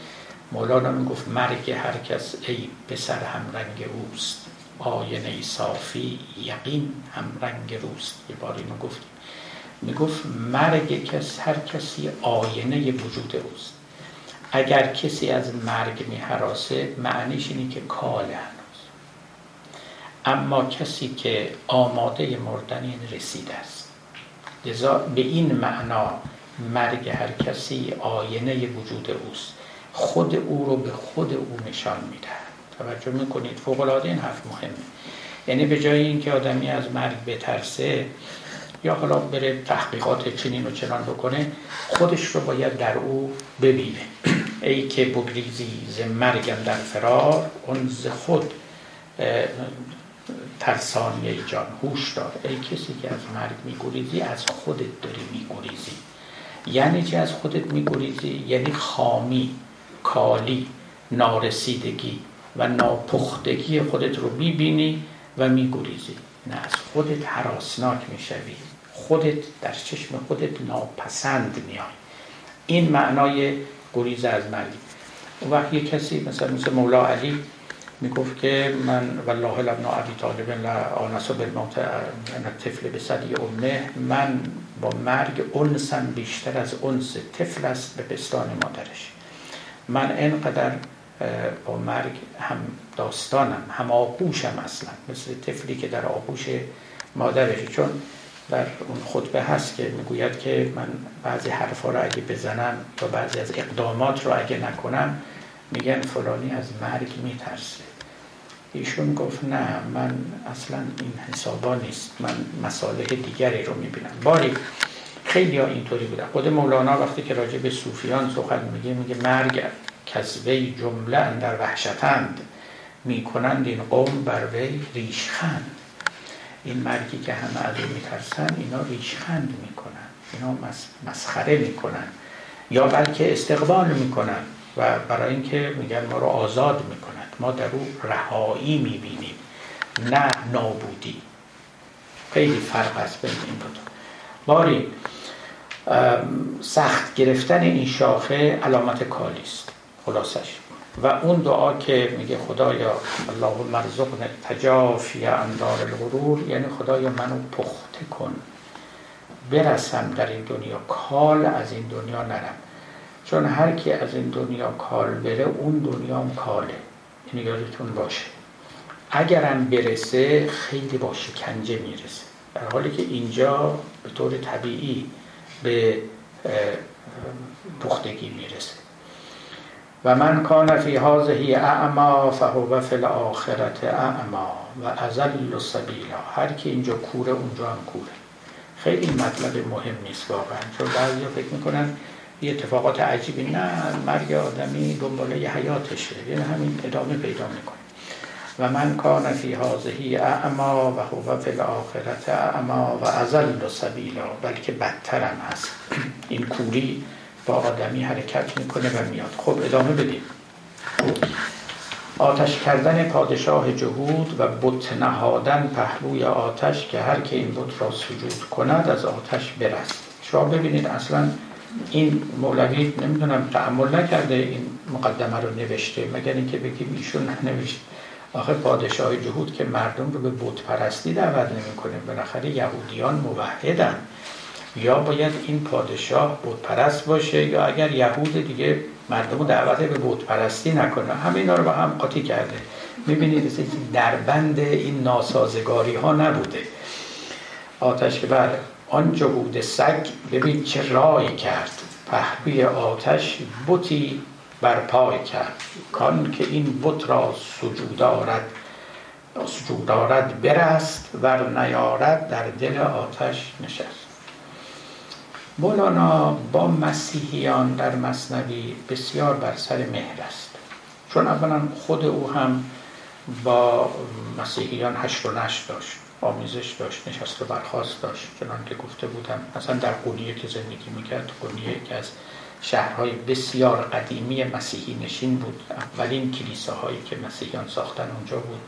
مولانا می‌گفت مرگ هر کس ای پسر هم رنگ اوست. آینه صافی یقین هم رنگ روست. یه بار اینو گفتیم می‌گفت مرگ کس هر کسی آینه وجود اوست. اگر کسی از مرگ میحراسه معنیش اینه که کاله هنوز. اما کسی که آماده مردن این رسیده است. لذا به این معنا مرگ هر کسی آینه وجود اوست. خود او رو به خود او نشان می‌دهد. توجه می‌کنید؟ فوق العاده این حرف مهمه. یعنی به جای اینکه آدمی از مرگ بترسه یا حالا بره تحقیقات چنین و چنان بکنه خودش رو باید در او ببینه. ای که بگریزی ز مرگم در فرار اون ز خود ترسانی جان هوش دار. ای کسی که از مرگ میگریزی از خودت داری میگریزی. یعنی چی از خودت میگریزی؟ یعنی خامی. کالی نارسیدگی و ناپختگی خودت رو می‌بینی و میگریزی. نه از خودت حراسناک می‌شوی. خودت در چشم خودت ناپسند میای این معنای گریز از مرگ. اون وقت یه کسی مثلا مثل مولا علی می‌گفت که من والله لبنا ابی طالب آنس بالموت طفل به صدی امه. من با مرگ انسم بیشتر از انس طفل است به پستان مادرش. من اینقدر با مرگ هم داستانم هم آغوشم اصلا مثل طفلی که در آغوش مادرشه. چون در اون خطبه هست که می‌گوید که من بعضی حرفا رو اگه بزنم یا بعضی از اقدامات رو اگه نکنم میگن فلانی از مرگ میترسه. ایشون گفت نه من اصلا این حسابا نیست. من مساله دیگری رو می‌بینم. باری خیلی ها اینطوری بودن. خود مولانا وقتی که راجع به صوفیان سخن میگه میگه مرگ کسوی جمله در وحشتند. می‌کنند این قوم بر وی ریشخند. این مرگی که همه از میترسن اینا ریشخند می‌کنن اینا مسخره می‌کنن یا بلکه استقبال می‌کنن و برای اینکه میگن ما رو آزاد می‌کنن ما در او رهایی می‌بینیم نه نابودی. خیلی فرق است بین این دو باری سخت گرفتن این شاخه علامت کالی است. خلاصش. و اون دعا که میگه خدایا الله مرزقنا تجافی اندار الغرور یعنی خدایا منو پخته کن. برسم در این دنیا کال از این دنیا نرم. چون هر کی از این دنیا کال بره اون دنیا هم کاله. این یادتون باشه. اگرم برسه خیلی با شکنجه می‌رسه. در حالی که اینجا به طور طبیعی به پختگی می‌رسه. و من کان فی هذه اعما فهو فی الاخرت اعما و ازل سبیلا هر کی اینجا کوره اونجا هم کوره. خیلی مطلب مهم نیست واقعا. چون بعضی فکر می‌کنن یه اتفاقات عجیبی نه مرگ آدمی دنباله حیاتشه. یعنی همین ادامه پیدا می‌کنه. و من کان فی هازهی اعما و هو فی الاخرت اعما و ازل سبیلا بلکه بدترم هست این کوری با آدمی حرکت می‌کنه و میاد. خب ادامه بدیم. آتش کردن پادشاه جهود و بت نهادن پهلوی آتش که هر که این بت را سجود کند از آتش برست. شما ببینید اصلا این مولوی نمی‌دونم تعمل نکرده این مقدمه رو نوشته. مگر اینکه بگیم ایشون ننوشته آخه پادشاه جهود که مردم رو به بت پرستی دعوت نمی‌کنه بالاخره یهودیان موحدن. یا باید این پادشاه بت پرست باشه یا اگر یهود دیگه مردم دعوت به بت پرستی نکنه. همه اینا رو با هم قاطی کرده. می‌بینید در بند این ناسازگاری ها نبوده. آتش که بر آن جهود سگ ببین چه رای کرد. پهلوی آتش بتی برپای کرد. کان که این بت را سجود آرد سجود آرد برست ور نیارد در دل آتش نشست. مولانا با مسیحیان در مصنوی بسیار بر سر مهر است. چون اولا خود او هم با مسیحیان هشت و نشت داشت آمیزش داشت نشست و برخواست داشت چنان که گفته بودم. اصلا در قونیه که زندگی می‌کرد قونیه که از شهرهای بسیار قدیمی مسیحی نشین بود. اولین کلیساهایی که مسیحیان ساختن اونجا بود.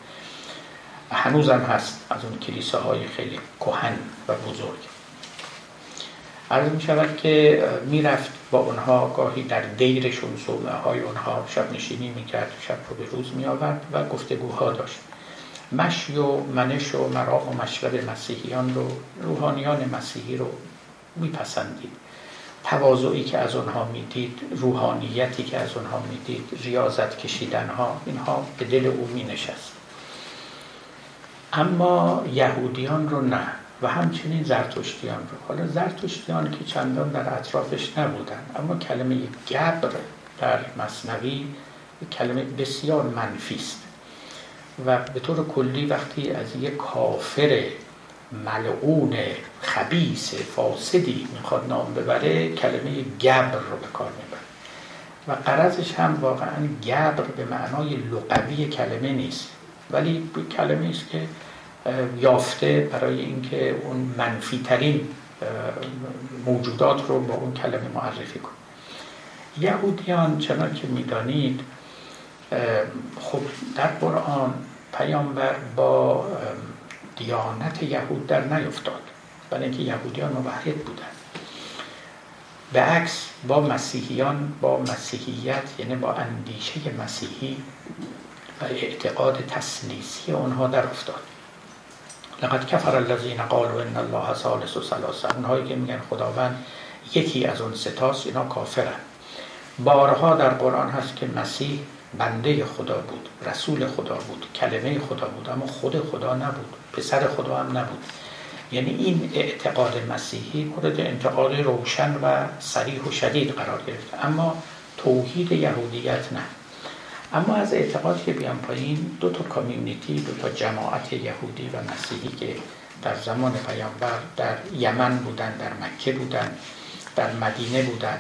هنوزم هست از اون کلیساهای خیلی کهن و بزرگ. عرض می شود که می‌رفت با اونها گاهی در دیرشون صومعه های اونها شب نشینی می‌کرد شب رو به روز می آورد و گفتگوها داشت. مشی و منش و مرام و مشرب مسیحیان رو روحانیان مسیحی رو میپسندید تواضعی که از آنها می‌دید روحانیتی که از آنها می‌دید ریاضت کشیدن ها اینها به دل او می نشست اما یهودیان رو نه و همچنین زرتشتیان رو. حالا زرتشتیان که چندان در اطرافش نبودن اما کلمه گبر در مصنوی کلمه بسیار منفی است. و به طور کلی وقتی از یک کافر ملعون خبیس فاسدی می‌خواد نام ببره کلمه گبر رو به کار می‌بره. و قرضش هم واقعا گبر به معنای لغوی کلمه نیست. ولی کلمه است که یافته برای اینکه اون منفی ترین موجودات رو با اون کلمه معرفی کنه. یهودیان چنان که می‌دانید خب در قرآن پیامبر با دیانت یهود در نیفتاد. برای اینکه یهودیان موحد بودند. به عکس با مسیحیان با مسیحیت یعنی با اندیشه مسیحی و اعتقاد تسلیسی آنها در افتاد. لقد کفر الذین قالوا ان الله ثالث ثلاثه. اونهایی که میگن خداوند یکی از اون ستاست اینا کافرن. بارها در قرآن هست که مسیح بنده خدا بود رسول خدا بود کلمه خدا بود اما خود خدا نبود. پسر خدا هم نبود. یعنی این اعتقاد مسیحی مورد انتقاد روشن و سریح و شدید قرار گرفت اما توحید یهودیت نه. اما از اعتقاد که بیان پایین دو تا کامیونیتی دو تا جماعت یهودی و مسیحی که در زمان پیامبر در یمن بودن در مکه بودن در مدینه بودن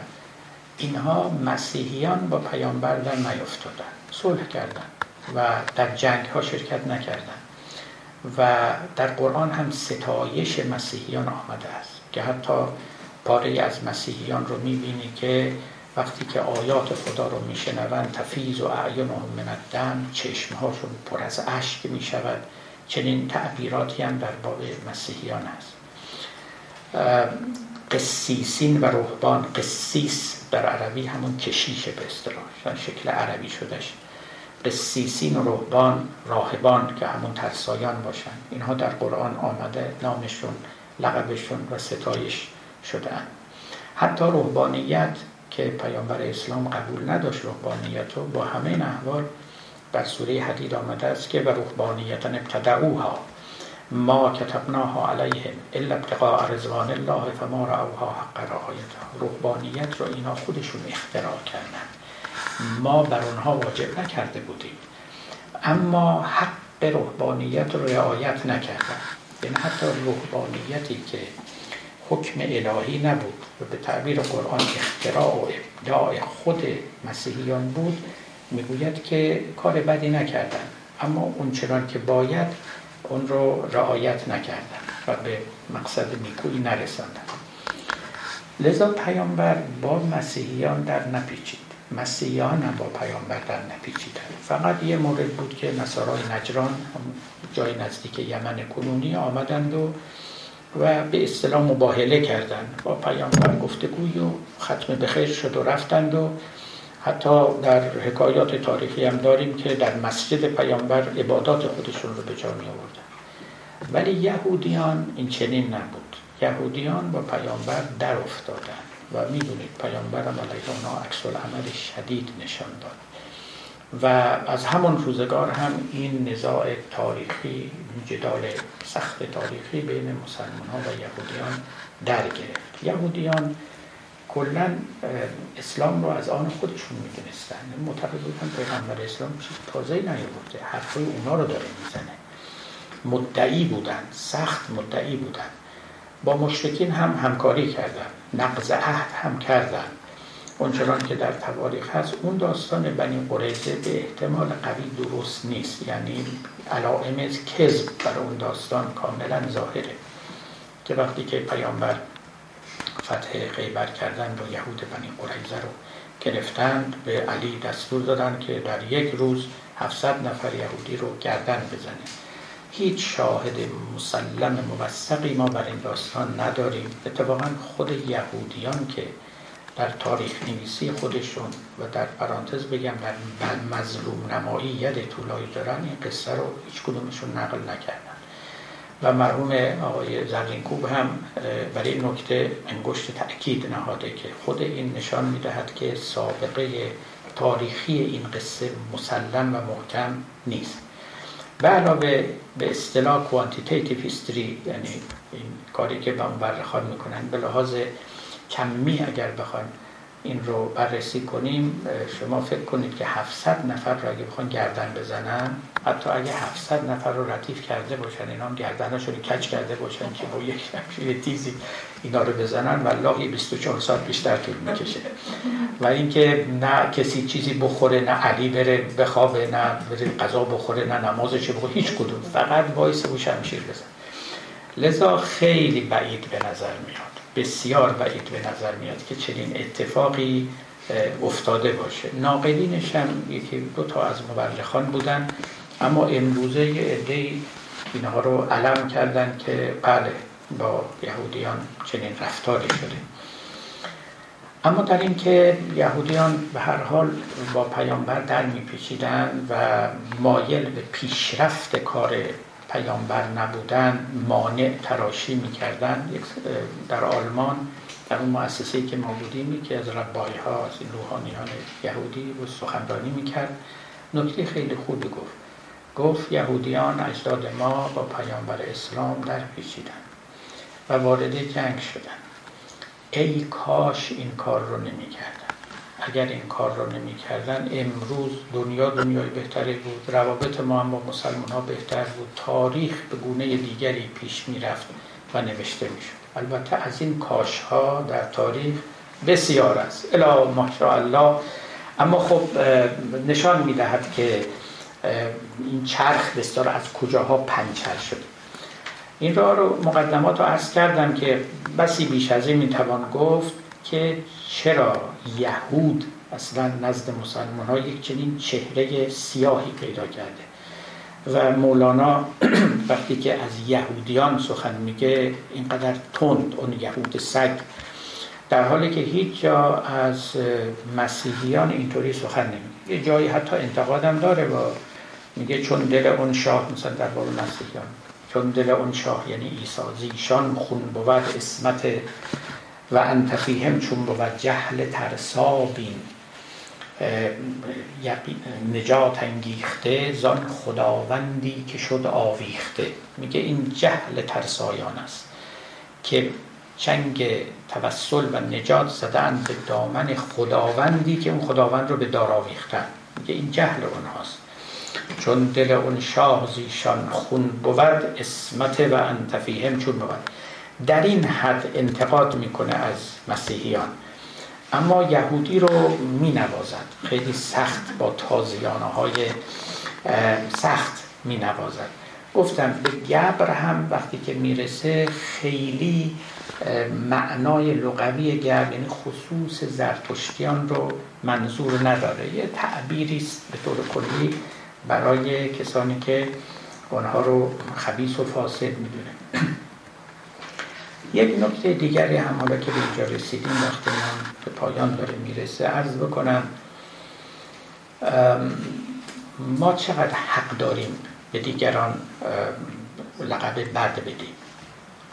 اینها مسیحیان با پیامبر در نیفتادن صلح کردن و در جنگ ها شرکت نکردن. و در قرآن هم ستایش مسیحیان آمده است که حتی پاره از مسیحیان رو می‌بینی که وقتی که آیات خدا رو میشنوند تفیز و اعیانهم من الدم چشمهاشون پر از اشک می‌شود. چنین تعبیراتی هم در باب مسیحیان هست. قسیسین و رهبان قسیس در عربی همون کشیشه به اصطلاح شکل عربی شدهش. قسیسین و رهبان راهبان که همون ترسایان باشن. اینها در قرآن آمده نامشون لقبشون و ستایش شدن حتی رهبانیت که پیامبر اسلام قبول نداشت رهبانیت رو با همه این احوال در سوره حدید آمده است که و رهبانیت ابتدعوها ما کتبناها علیهم الا ابتقاء رضوان الله فما رعوها حق رعایتها. رهبانیت رو اینا خودشون اختراع کردن. ما بر اونها واجب نکرده بودیم. اما حق رهبانیت رو رعایت نکردن. یعنی حتی رهبانیتی که حکم الهی نبود و به تعبیر قرآن اختراع و ابداع خود مسیحیان بود می‌گوید که کار بدی نکردن. اما اون چنان که باید اون رو رعایت نکردن و به مقصد نیکویی نرساندن. لذا پیامبر با مسیحیان در نپیچید. مسیحیان هم با پیامبر در نپیچیدن فقط یه مورد بود که نصارای نجران جای نزدیک یمن کنونی آمدند و و به اصطلاح مباهله کردند. با پیامبر گفتگوی و ختم بخیر شد و رفتند و حتی در حکایات تاریخی هم داریم که در مسجد پیامبر عبادات خودشون رو به جا می آوردن. ولی یهودیان این چنین نبود. یهودیان با پیامبر در افتادن. و می‌دونید پیامبر هم علیه اونا عکس عمل شدید نشان داد. و از همون روزگار هم این نزاع تاریخی جدال سخت تاریخی بین مسلمان ها و یهودیان در گرفت. یهودیان کلا اسلام رو از آن خودشون می‌دونستن. معتقد بودن پیغمبر اسلام چیز تازه نیاورده. حرفای اونا رو داره می‌زنه. مدعی بودن سخت مدعی بودن. با مشرکین هم همکاری کردن نقض عهد هم کردن. اونچنان که در تواریخ هست اون داستان بنی قریزه به احتمال قوی درست نیست. یعنی علائم کذب بر اون داستان کاملا ظاهره. که وقتی که پیامبر فتح غیبر کردن و یهود بنی قریزه رو گرفتند به علی دستور دادن که در یک روز 700 نفر یهودی رو گردن بزنه. هیچ شاهد مسلم موثقی ما بر این داستان نداریم. اتفاقا خود یهودیان که در تاریخ نویسی خودشون و در پرانتز بگم در مظلوم نمایی ید طولایی دارن این قصه رو هیچ کدومشون نقل نکردن. و مرحوم آقای زرینکوب هم برای این نکته انگشت تأکید نهاده که خود این نشان می‌دهد که سابقه تاریخی این قصه مسلم و محکم نیست. به علاوه به اصطلاح کوانتیتیتیو هیستری یعنی این کاری که به اون برخواد می‌کنن به لحاظ کمی اگر بخوایم این رو بررسی کنیم شما فکر کنید که 700 نفر را اگه بخوان گردن بزنن حتی اگه 700 نفر رو ردیف کرده باشن اینا هم گردنشون کج کرده باشن که با یک تیزی اینا رو بزنن والله 24 ساعت بیشتر طول می‌کشه. و اینکه نه کسی چیزی بخوره نه علی بره بخوابه نه بره غذا بخوره نه نمازش بخونه هیچ کدوم. فقط وایس و شمشیر بزن. لذا خیلی بعید به نظر میاد بسیار بعید به نظر میاد که چنین اتفاقی افتاده باشه. ناقلینش هم یکی دو تا از مبلغان بودن. اما امروزه یه عده اینها رو علم کردن که بله با یهودیان چنین رفتاری شده. اما در اینکه یهودیان به هر حال با پیامبر در میپیچیدن و مایل به پیشرفت کار پیامبر نبودن مانع تراشی می‌کردن در آلمان در اون مؤسسه که ما بودیم که از ربای ها از روحانیان یهودی و سخنرانی می‌کرد. نکته خیلی خوبی گفت. گفت یهودیان اجداد ما با پیامبر اسلام در پیچیدن و وارد جنگ شدن ای کاش این کار رو نمی کردن. اگر این کار رو نمی کردن امروز دنیا دنیای بهتری بود روابط ما هم با مسلمان ها بهتر بود تاریخ به گونه دیگری پیش می رفت و نوشته می شد البته از این کاش ها در تاریخ بسیار است. الا الله اما خب نشان می دهد که این چرخ بسیار از کجاها پنچر شد. این را رو مقدمات رو عرض کردم که بسی بیش از این می‌توان گفت که چرا یهود اصلا نزد مسلمان ها یک چنین چهره سیاهی پیدا کرده. و مولانا وقتی که از یهودیان سخن میگه اینقدر تند اون یهود سگ. در حالی که هیچ جا از مسیحیان اینطوری سخن نمیگه. یه جایی حتی انتقادم داره با میگه چون دل اون شاه مثلا در باب مسیحیان چون دل اون شاه یعنی عیسی زیشان خون بود اسمت و انتفیهم چون بود جهل ترسابین نجات انگیخته زان خداوندی که شد آویخته. میگه این جهل ترسایان است که چنگ توسل و نجات زدن به دامن خداوندی که اون خداوند رو به دار آویختن. میگه این جهل اونهاست. چون دل اون شاه زیشان خون بود اسمت و انتفیهم چون بود. در این حد انتقاد می‌کنه از مسیحیان. اما یهودی رو می نوازد خیلی سخت با تازیانه های سخت می نوازد گفتم به گبر هم وقتی که می‌رسه خیلی معنای لغوی گبر یعنی خصوص زرتشتیان رو منظور نداره. یه تعبیری است به طور کلی. برای کسانی که آنها رو خبیس و فاسد می‌دونه. یک نکته دیگری هم حالا که به اینجا رسیدیم وقتی من به پایان داره می‌رسه عرض بکنم ما چقدر حق داریم به دیگران لقب بد بدیم؟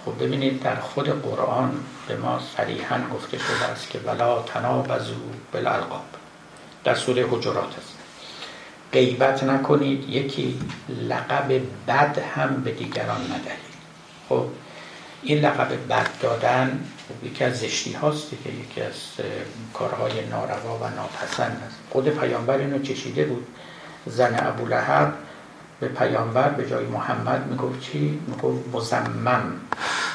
خب ببینید در خود قرآن به ما صریحا گفته شده است که ولا تنابزو بالالقاب. در سوره حجرات است. غیبت نکنید یکی لقب بد هم به دیگران ندهید. خب این لقب بد دادن یکی از زشتی هاست که یکی از کارهای ناروا و ناپسند است خود پیامبر اینو چشیده بود. زن ابو لحب به پیامبر به جای محمد می‌گفت چی؟ می‌گفت مزمم.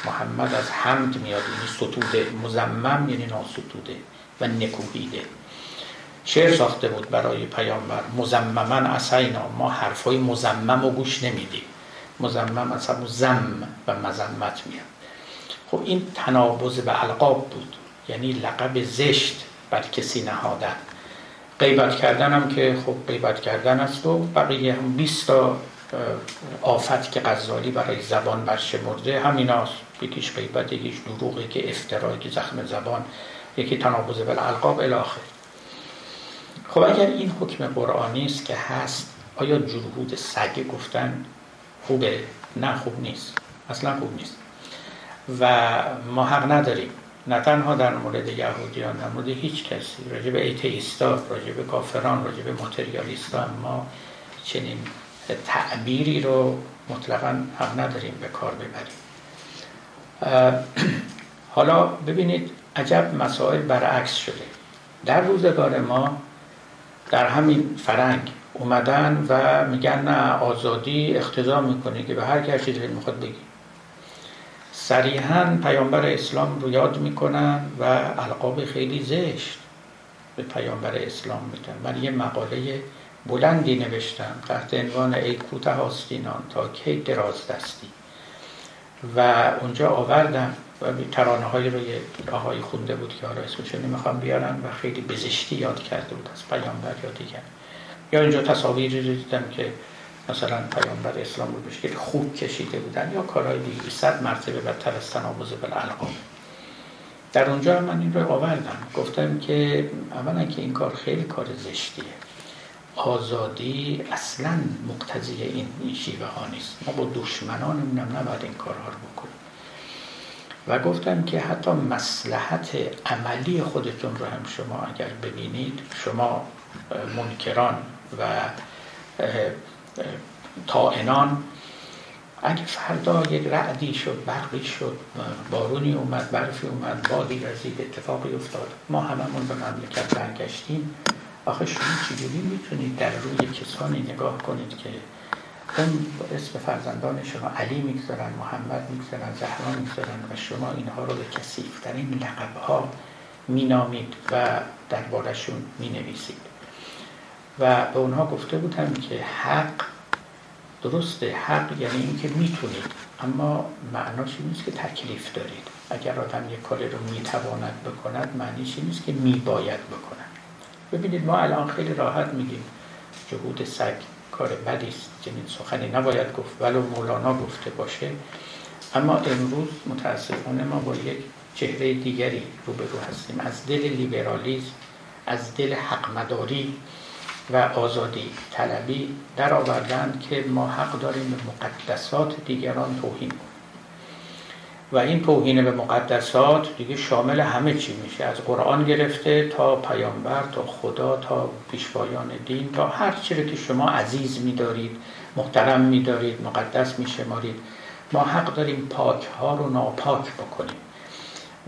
محمد از حمد میاد یعنی ستوده. مزمم یعنی ناستوده و نکوهیده. شعر ساخته بود برای پیامبر. مزممن اسینا ما حرفای مزمم و گوش نمیدیم. مزمم همون زم و مزمت میاد. خب این تنابز به القاب بود. یعنی لقب زشت بر کسی نهادن. غیبت کردن هم که خب غیبت کردن است و بقیه هم 20 تا آفت که غزالی برای زبان برشمرده همیناست یکیش غیبت یکیش دروغ که افترا که زخم زبان یکی تنابز به القاب الاخر. خب اگر این حکم قرآنی است که هست آیا جرهود سگ گفتن خوبه؟ نه خوب نیست. اصلا خوب نیست. و ما حق نداریم. نه تنها در مورد یهودیان در مورد هیچ کسی راجع به ایتیستا راجع به کافران راجع به ماتریالیستا ما چنین تعبیری رو مطلقا حق نداریم به کار ببریم. حالا ببینید عجب مسائل برعکس شده. در روزگار ما در همین فرنگ اومدن و میگن نه آزادی اختضا می‌کنه که به هر کسی دلت می‌خواد بگی صریحا پیامبر اسلام رو یاد می‌کنن و القاب خیلی زشت به پیامبر اسلام میدن. من یه مقاله بلندی نوشتم تحت عنوان ای کوته آستینان تا کی دراز دستی و اونجا آوردم. و ترانه های رو یه آقای خونده بود که حالا اسمش نمی‌خوام بیارم و خیلی بزشتی یاد کرده بود از پیامبر یا دیگر. یا اینجا تصاویری رو دیدم که مثلا پیامبر اسلام رو بهش خوب کشیده بودن یا کارهای دیگه. صد مرتبه بدتر از تنابز بالالقاب. در اونجا من این رو آوردم. گفتم که اولا که این کار خیلی کار زشتیه. آزادی اصلا مقتضی این, شیوه ها نیست. ما با دشمنانمونم نباید این کارها رو بکنیم. و گفتم که حتی مسلحت عملی خودتون رو هم شما اگر ببینید شما منکران و تائنان اگه فردا یک رعدی شد برقی شد بارونی اومد برفی اومد بادی رزید اتفاقی افتاد ما هممون به مملکت برگشتیم آخه شما چجوری می‌تونید در روی کسانی نگاه کنید که اون اسم فرزندان شما علی می‌گذارن محمد می‌گذارن زهرا می‌گذارن و شما اینها رو به کسیفترین لقبها مینامید و دربارشون می‌نویسید. و به اونها گفته بودم که حق درسته. حق یعنی اینکه می‌تونید اما معناش نیست که تکلیف دارید. اگر آدم یک کاری رو می‌تواند بکند معنیش نیست که میباید بکند. ببینید ما الان خیلی راحت میگیم جهود سگ کار بدی است. چنین سخنی نباید گفت ولو مولانا گفته باشه. اما امروز متاسفانه ما با یک چهره دیگری روبرو هستیم. از دل لیبرالیزم از دل حقمداری و آزادی طلبی در آوردن که ما حق داریم به مقدسات دیگران توهین کنیم. و این توهین به مقدسات دیگه شامل همه چی میشه. از قرآن گرفته تا پیامبر تا خدا تا پیشوایان دین تا هر چیزی که شما عزیز میدارید محترم میدارید مقدس میشمارید ما حق داریم پاک ها رو ناپاک بکنیم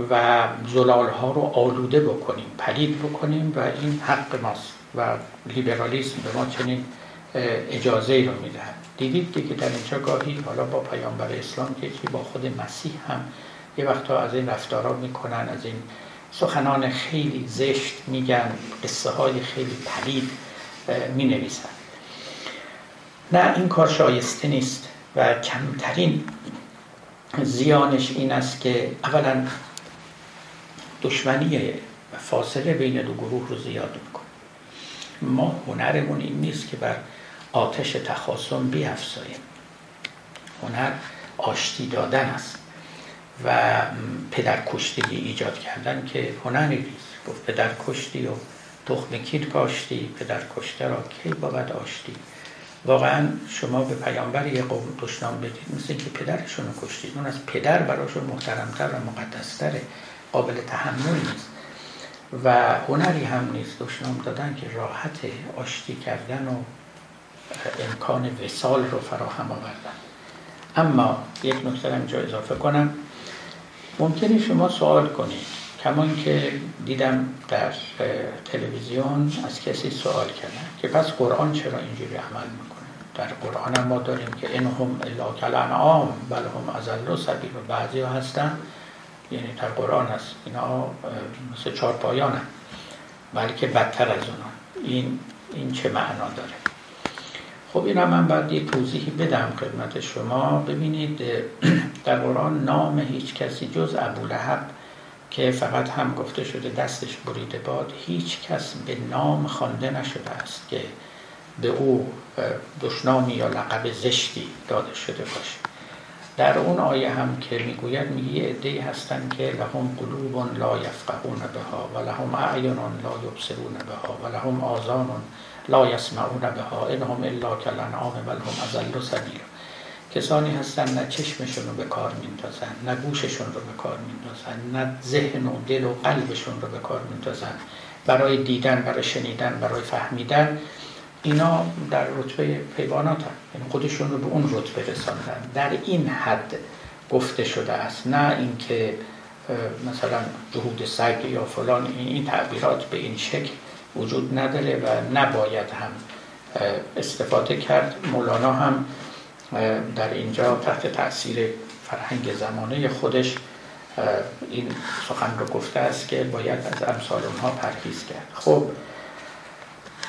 و زلال ها رو آلوده بکنیم پلید بکنیم و این حق ماست و لیبرالیسم به ما چنین اجازه ای رو می‌دهد. دیدید که در اینجا گاهی حالا با پیامبر اسلام که با خود مسیح هم یه وقتا از این رفتارا می‌کنن از این سخنان خیلی زشت میگن قصه های خیلی پلید می نویسن نه این کار شایسته نیست و کمترین زیانش این است که اولا دشمنی فاصله بین دو گروه رو زیاد می‌کنه. ما هنرمون این نیست که بر آتش تخاصم بیافزاییم هنر آشتی دادن است و پدر کشتگی ایجاد کردن که هنری نیست. گفت پدر کشتی و تخم کیر کاشتی پدر کشته را کی باید آشتی؟ واقعا شما به پیامبر یه قوم دشنام بدید مثل که پدرشون رو کشتید. اون از پدر براشون محترمتر و مقدستره قابل تحمل نیست. و هنری هم نیست دشنام دادن که راحت آشتی کردن و امکان وسال رو فراهم آوردن. اما یک نکته اینجا اضافه کنم. ممکنه شما سوال کنید. کمان که دیدم در تلویزیون از کسی سوال کردن که پس قرآن چرا اینجوری عمل می‌کنه؟ در قرآن هم ما داریم که انهم الا کالانعام بل هم ازل و سبیل و بعضی ها هستن. یعنی در قرآن هست. اینا مثل چهار پایانه بلکه بدتر از اونا این این چه معنا داره؟ خب این من بعد یه توضیحی بدم خدمت شما. ببینید در قرآن نام هیچ کسی جز ابو لحب که فقط هم گفته شده دستش بریده باد هیچ کس به نام خوانده نشده است که به او دشنامی یا لقب زشتی داده شده باشه. در اون آیه هم که می‌گوید میگه یه عده‌ای هستن که لهم قلوب لا یفقهون بها و لهم اعین لا یبصرون بها و لهم آذان لا یسمعون بها انهم الا کالانعام بل هم اضل سبیل. کسانی هستن نه چشمشون رو به کار میندازن نه گوششون رو به کار میندازن نه ذهن و دل و قلبشون رو به کار میندازن. برای دیدن برای شنیدن برای فهمیدن اینا در رتبه حیوانات هم یعنی خودشون رو به اون رتبه رساندن. در این حد گفته شده است. نه اینکه مثلا جهود سگ یا فلان این تعبیرات به این شکل. وجود نداره و نباید هم استفاده کرد. مولانا هم در اینجا تحت تاثیر فرهنگ زمانه خودش این سخن رو گفته است که باید از امثال اونها پرهیز کرد. خب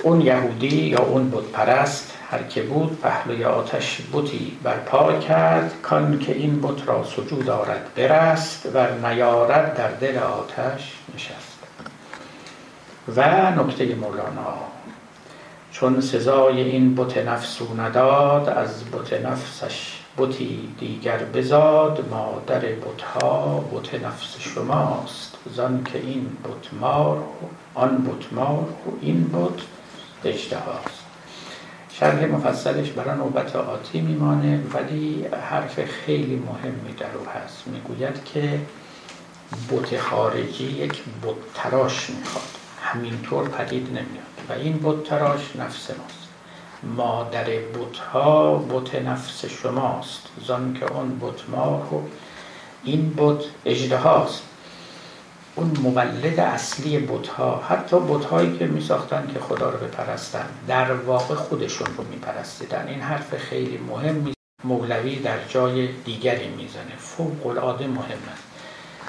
اون یهودی یا اون بود پرست هر که بود پهلوی آتش بوتی برپا کرد کان که این بت را سجود آرد برست و نیارد در دل آتش نشست. و نکته مولانا. چون سزای این بت نفسو نداد از بت نفسش بتی دیگر بزاد. مادر بتها بت نفس شماست. زن که این بت مار آن بت مار و این بت اجتهاست شرح مفصلش برای نوبت آتی میمانه ولی حرف خیلی مهمی در او هست. می‌گوید که بت خارجی یک بت تراش می‌خواد. همینطور پدید نمیاد. و این بت تراش نفس ماست. مادر بت ها بت نفس شماست. زن که اون بت مار و این بت اجدهاست اون مولد اصلی بتها حتی بتهایی که می ساختن که خدا رو بپرستن در واقع خودشون رو می پرستیدن این حرف خیلی مهمی مولوی در جای دیگری می‌زنه. فوق العاده مهمه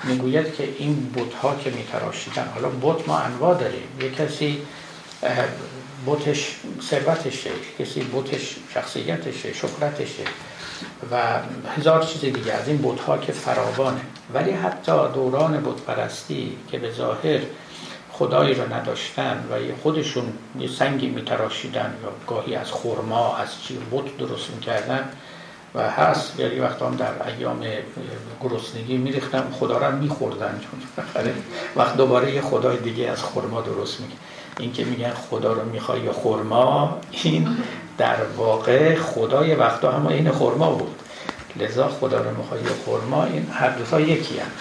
می‌گوید که این بتها که میتراشیدن. حالا بت ما انواع داریم. یه کسی بتش ثروتشه کسی بتش شخصیتشه شهرتشه و هزار چیز دیگه از این بتها که فراوانه. ولی حتی دوران بت پرستی که به ظاهر خدایی را نداشتن و خودشون یه سنگی میتراشیدن یا گاهی از خرما از چی بت درست می‌کردن و هست. یعنی وقت هم در ایام گرسنگی میریختن خدا را میخوردن چون وقت دوباره یه خدای دیگه از خرما درست میگه این که میگن خدا رو می‌خوای یا خرما این در واقع خدای وقتا هم این خرما بود. لذا خدا رو می‌خوای یا خرما این هر دوتا یکی هم.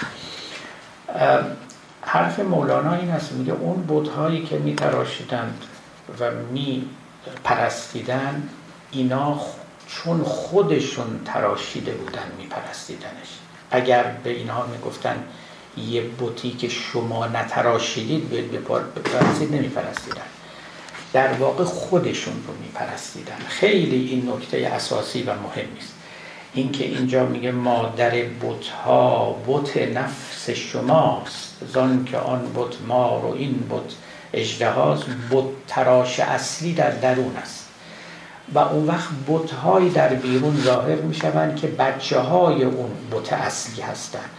حرف مولانا این است. میگه اون بودهایی که میتراشیدند و می پرستیدن اینا چون خودشون تراشیده بودن میپرستیدنش. اگر به اینها می‌گفتن یه بوتی که شما نتراشیدید به بپرستید نمیپرستیدن. در واقع خودشون رو میپرستیدن. خیلی این نکته اساسی و مهمی است اینکه اینجا میگه مادر بتها بت نفس شماست. زان که آن بت ما رو این بت اجدهاز بت تراش اصلی در درون است. و اون وقت بتهایی در بیرون ظاهر می‌شوند که بچه های اون بت اصلی هستند.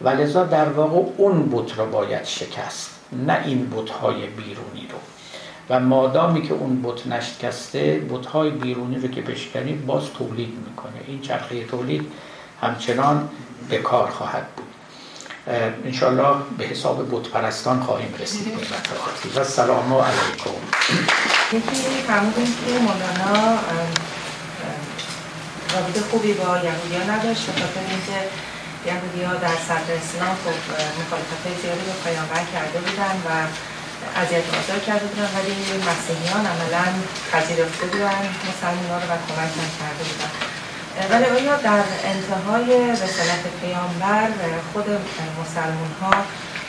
و لذا در واقع اون بت را باید شکست نه این بتهای بیرونی رو. و مادامی که اون بت نشکسته بتهای بیرونی رو که بشکنی باز تولید می‌کنه. این چرخه تولید همچنان به کار خواهد بود. انشالله به حساب بت پرستان خواهیم رسید. به و سلام علیکم. یکی فرمودیم که مولانا رابطه خوبی با یهودیان نداشت به خاطر اینکه یهودی ها در صدر اسلام خب مخالفت زیادی به پیامبر کرده بودن و اذیت آزار کرده بودن ولی مسیحیان عملا پذیرفته بودن مسلمان ها رو و کمک کرده بودن. ولی آیا در انتهای رسالت پیامبر خود مسلمان ها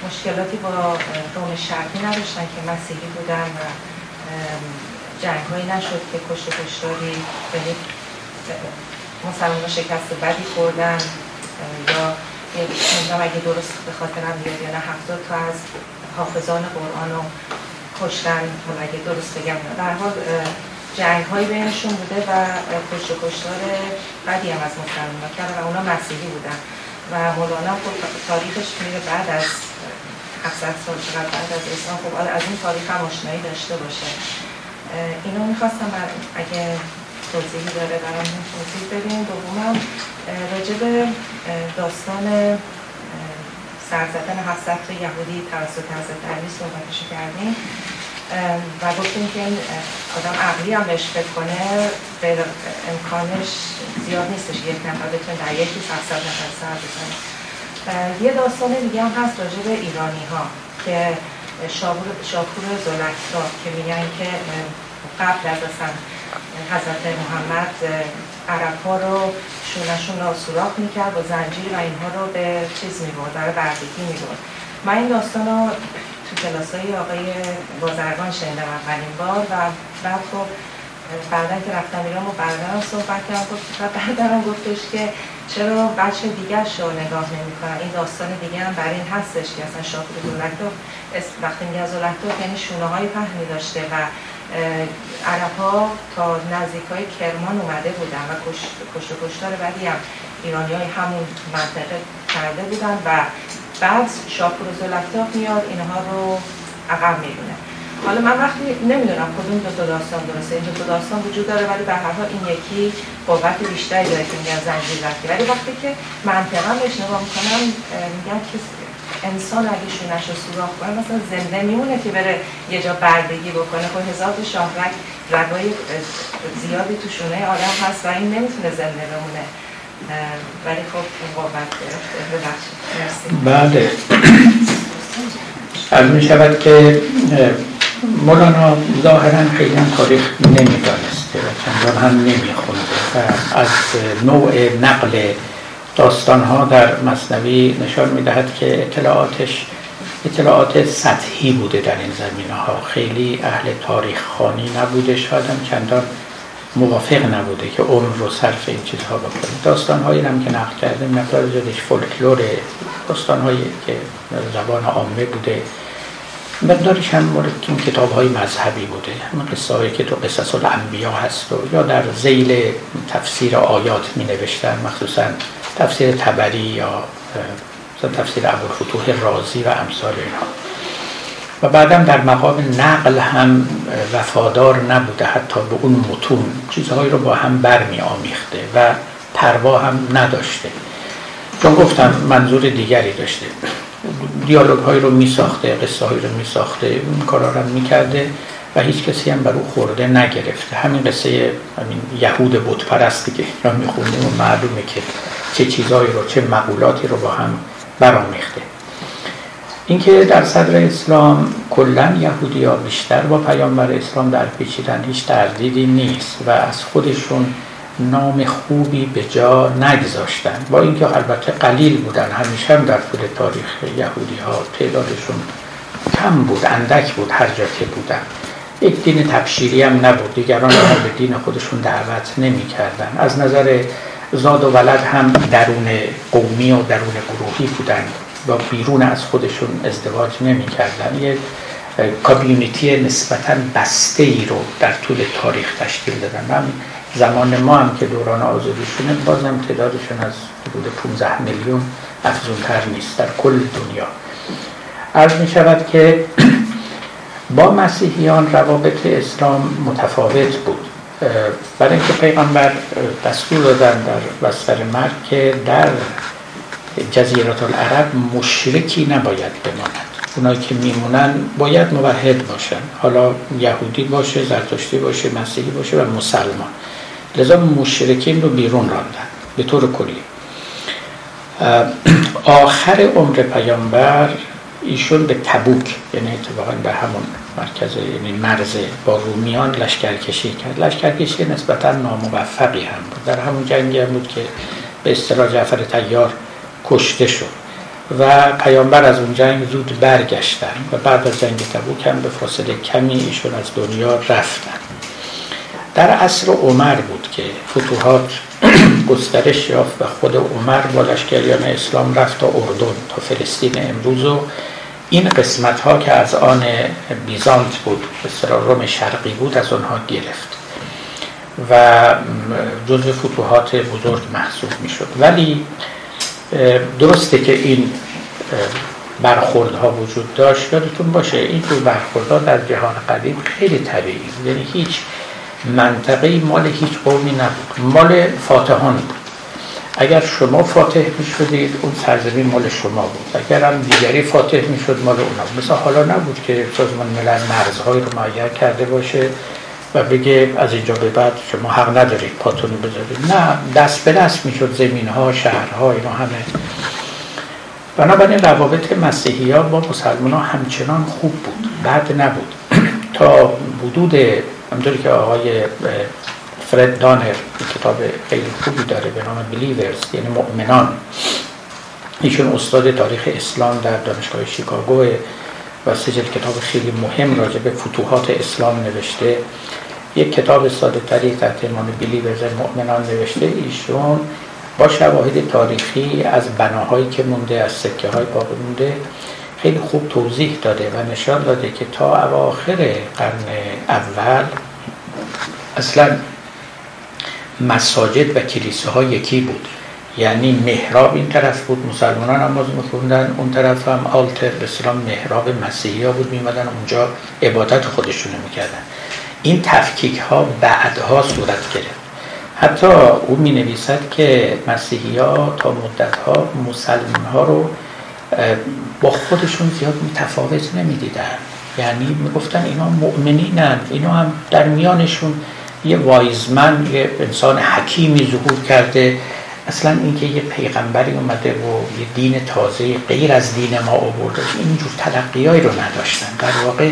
مشکلاتی با روم شرقی نداشتن که مسیحی بودن و جنگ هایی نشد که کشت کشتاری به مسلمان شکست بدی خوردن یا نمی‌دونم اگه درست به خاطرم بیاد یا نه هفتاد تا از حافظان قرآن رو کشتن اگه درست بگم. در حال جنگ هایی بینشون بوده و کشت و کشتار بدی هم از مسلمان کردن و اونا مسیحی بودن. و مولانا خب تاریخش میره بعد از 700 سال چقدر بعد از اسلام خب از این تاریخ هم آشنایی داشته باشه. اینو می‌خواستم اگه توضیحی داره برام توضیح بدین. دومم راجب داستان سرزدن 700 تا یهودی توسط حضرت علی صحبتش کردیم. و گفتیم که آدم عقلی هم بهش فکر کنه غیر امکانش زیاد نیستش. یک نفر بتونه در یکی 700 نفر سر بزنه یه داستان دیگه هم هست راجع به ایرانی ها که شاپور زلکتا که میگن که قبل از اصلا حضرت محمد عرب ها رو شونشون را سوراخ می‌کرد با زنجیر و اینها رو به چیز می‌برد برای بردگی می‌برد. من این داستان رو تو کلاس های آقای بازرگان شنیدم اولین بار و بعد خب بعدا که رفتم ایران و برادرم صحبت کردم گفت و برادرم گفتش که چرا بچه دیگر رو نگاه نمی کنن این داستان دیگه هم بر این هستش که اصلا شاپور زولکتوف وقتی میگه زولکتوف یعنی شونه های پهنی داشته و عرب ها تا نزدیک های کرمان اومده بودن و کشت و کشتار بعدی هم ایرانی های همون منطقه کرده بودن و بعد شاپور زولکتوف میاد اینها رو عقب می‌دونه حالا من وقتی نمی‌دونم کدوم دو تا داستان درسته این دو تا داستان وجود داره ولی به هر این یکی قوت بیشتری داره که میگن زنجیر وقتی. ولی وقتی که منطقه بهش نگاه می‌کنم میگن که انسان اگه شونش رو سوراخ کنه مثلا زنده میمونه که بره یه جا بردگی بکنه. خب هزار تا شاهرک رگای زیادی تو شونه آدم هست و این نمی‌تونه زنده بمونه. خب بله. از می شود که مولانا ظاهرا خیلی تاریخ نمی‌دانسته و چندان هم نمیخونده و از نوع نقل داستان ها در مصنوی نشان می‌دهد که اطلاعاتش اطلاعات سطحی بوده در این زمینه ها خیلی اهل تاریخ خانی نبوده. شاید هم چندان موافق نبوده که عمر رو صرف این چیزها بکنه. داستان هایی هم که نقل کرده مقدار زیادش فولکلور داستان هایی که زبان عامه بوده. مقدارش هم مورد این کتاب های مذهبی بوده. همه قصه هایی که تو قصص الانبیا هست و یا در زیل تفسیر آیات می نوشتن مخصوصا تفسیر تبری یا تفسیر ابوالفتوح رازی و امثال اینها. و بعدم در مقام نقل هم وفادار نبوده حتی به اون متون. چیزهایی رو با هم برمی آمیخته و پروا هم نداشته. چون گفتم منظور دیگری داشته. دیالوگ هایی رو می ساخته قصه هایی رو می ساخته اون کارا رو می کرده و هیچ کسی هم بر او خورده نگرفته. همین قصه همین یهود بت پرستی که را می‌خونیم و معلومه که چه چیزهایی رو چه مقولاتی رو با هم برآمیخته. اینکه در صدر اسلام کلا یهودی ها بیشتر با پیامبر اسلام در پیچیدن هیچ تردیدی نیست و از خودشون نام خوبی به جا نگذاشتن. با اینکه البته قلیل بودن همیشه هم در طول تاریخ یهودی ها تعدادشون کم بود اندک بود هر جا که بودن. یک دین تبشیری هم نبود دیگران رو به دین خودشون دعوت نمی کردن. از نظر زاد و ولد هم درون قومی و درون گروهی بودن. با بیرون از خودشون ازدواج نمی کردن. یه کابیونیتی نسبتا بسته ای رو در طول تاریخ تشکیل دادن. من زمان ما هم که دوران آزادیشونه بازم تعدادشون از حدود 15 میلیون افزونتر نیست در کل دنیا. عرض می شود که با مسیحیان روابط اسلام متفاوت بود. برای اینکه پیغمبر دستور دادن در بستر مرگ در جزیرات العرب مشرکی نباید بماند. اونایی که میمونن باید موحد باشن. حالا یهودی باشه زرتشتی باشه مسیحی باشه و مسلمان. لذا مشرکین رو بیرون راندن به طور کلی. آخر عمر پیامبر ایشون به تبوک یعنی اتفاقا به همون مرکز یعنی مرز با رومیان لشکرکشی کرد. لشکرکشی نسبتا ناموفقی هم بود. در همون جنگی هم بود که به اصطلاح جعفر تیار کشته شد. و پیامبر از اون جنگ زود برگشتن و بعد از جنگ تبوک هم به فاصله کمی ایشون از دنیا رفتن. در عصر عمر بود که فتوحات گسترش یافت و خود عمر با لشکریان اسلام رفت تا اردن تا فلسطین امروز و این قسمت ها که از آن بیزانت بود به روم شرقی بود از آنها گرفت. و جزء فتوحات بزرگ محسوب می شد ولی درسته که این برخوردها وجود داشت یادتون باشه این جور برخوردها در جهان قدیم خیلی طبیعی یعنی هیچ منطقه مال هیچ قومی نبود. مال فاتحان بود. اگر شما فاتح می شدید اون سرزمین مال شما بود. اگر هم دیگری فاتح می شد مال اونا مثلا حالا نبود که سازمان ملل مرزهای رو معیر کرده باشه. و بگه از اینجا به بعد شما حق ندارید پاتونو بذارید. نه دست به دست می شد زمین ها شهرها اینا همه. بنابراین روابط مسیحی ها با مسلمان ها همچنان خوب بود بعد نبود. تا حدود همطوری که آقای فرد دانر کتاب خیلی خوبی داره به نام بلیورز یعنی مؤمنان. ایشون استاد تاریخ اسلام در دانشگاه شیکاگو و سجل کتاب خیلی مهم راجع به فتوحات اسلام نوشته. یک کتاب ساده تری تحت عنوان بیلیورز مؤمنان نوشته. ایشون با شواهد تاریخی از بناهایی که مونده از سکه های باقی مونده خیلی خوب توضیح داده و نشان داده که تا اواخر قرن اول اصلا مساجد و کلیسه ها یکی بود. یعنی محراب این طرف بود مسلمانان نماز میخوندن. اون طرف هم آلتر به سلام محراب مسیحی ها بود میمدن اونجا عبادت خودشونو می‌کردن. این تفکیک ها بعدها صورت گرفت. حتی او می نویسد که مسیحی ها تا مدت ها مسلمان ها رو با خودشون زیاد متفاوت نمی‌دیدن. یعنی می‌گفتن اینا مؤمنینن اینا هم در میانشون یه وایزمن یه انسان حکیمی ظهور کرده. اصلا اینکه یه پیغمبری اومده و یه دین تازه غیر از دین ما آورده اینجور تلقیایی رو نداشتن. در واقع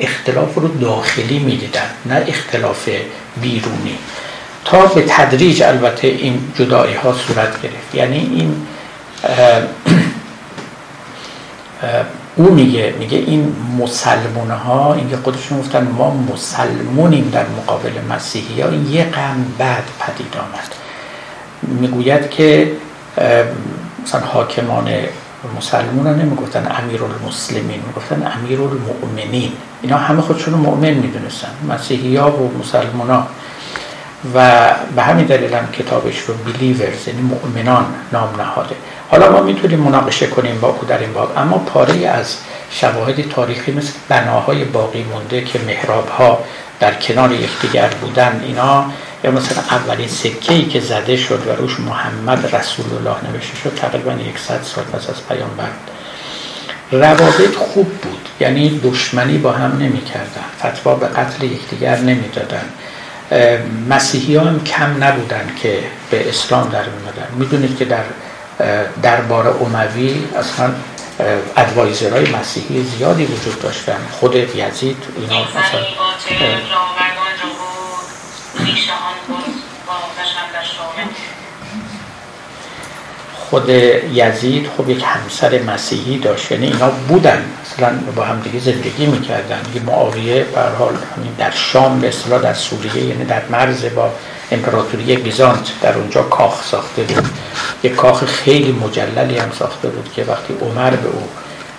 اختلاف رو داخلی می‌دیدن نه اختلاف بیرونی. تا به تدریج البته این جدایی ها صورت گرفت. یعنی این او میگه میگه این مسلمون ها اینکه خودشون گفتن ما مسلمونیم در مقابل مسیحی ها این یه قم بعد پدید آمد. می‌گوید که مثلا حاکمان مسلمون ها نمی‌گفتن امیر المسلمین می‌گفتن امیر المؤمنین اینا همه خودشون مؤمن می‌دونستن مسیحی ها و مسلمان ها و به همین دلیل هم کتابش رو بیلیورز یعنی مؤمنان نام نهاده. حالا ما می‌تونیم مناقشه کنیم با او در این باب. اما پاره از شواهد تاریخی مثل بناهای باقی مونده که محراب ها در کنار یکدیگر بودن اینا یا مثلا اولین سکه ای که زده شد و روش محمد رسول الله نوشته شد تقریبا 100 سال پس از پیامبر روابط خوب بود یعنی دشمنی با هم نمی کردن فتوا به قتل یکدیگر نمی دادن مسیحی هم کم نبودن که به اسلام در می‌دونید که در دربار اموی اصلا ادوایزرهای مسیحی زیادی وجود داشتن. خود یزید اینا مثلا خود یزید خب یک همسر مسیحی داشت. یعنی اینا بودن. مثلا با هم دیگه زندگی می‌کردن. یه معاویه به حال در شام به اصطلاح در سوریه یعنی در مرز با امپراتوری بیزانت در اونجا کاخ ساخته بود. یک کاخ خیلی مجللی هم ساخته بود که وقتی عمر به او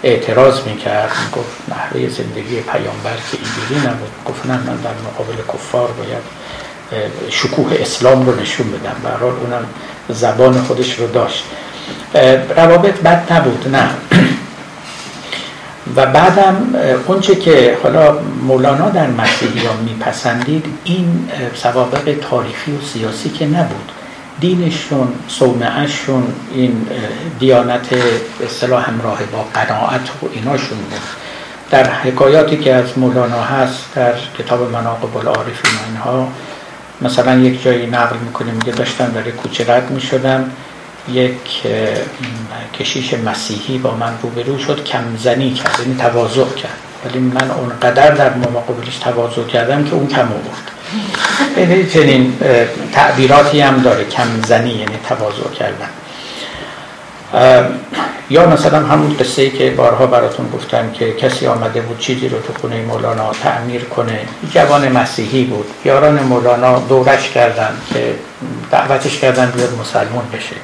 اعتراض می‌کرد می‌گفت نحوه زندگی پیامبر که اینجوری نبود. گفت نه من در مقابل کفار باید شکوه اسلام رو نشون بدم. به اونم زبان خودش رو داشت. روابط بد نبود نه. و بعدم اونچه که حالا مولانا در مسیحیان میپسندید این سوابق تاریخی و سیاسی که نبود. دینشون صومعشون این دیانت اصطلاح همراه با قناعت و ایناشون بود. در حکایاتی که از مولانا هست در کتاب مناقب العارفین اینها مثلا یک جایی نقل می‌کنیم میگه داشتن در کوچه رد می‌شدم. یک کشیش مسیحی با من روبرو شد کمزنی کرد یعنی تواضع کرد. ولی من اونقدر در مقابلش تواضع کردم که اون کم آورد. یعنی چنین تعبیراتی هم داره کمزنی یعنی تواضع کردن. یا مثلا همون قصه ای که بارها براتون گفتم که کسی آمده بود چیزی رو تو خونه مولانا تعمیر کنه. جوان مسیحی بود. یاران مولانا دورش کردن که دعوتش کردن بیاد مسلمون بشه.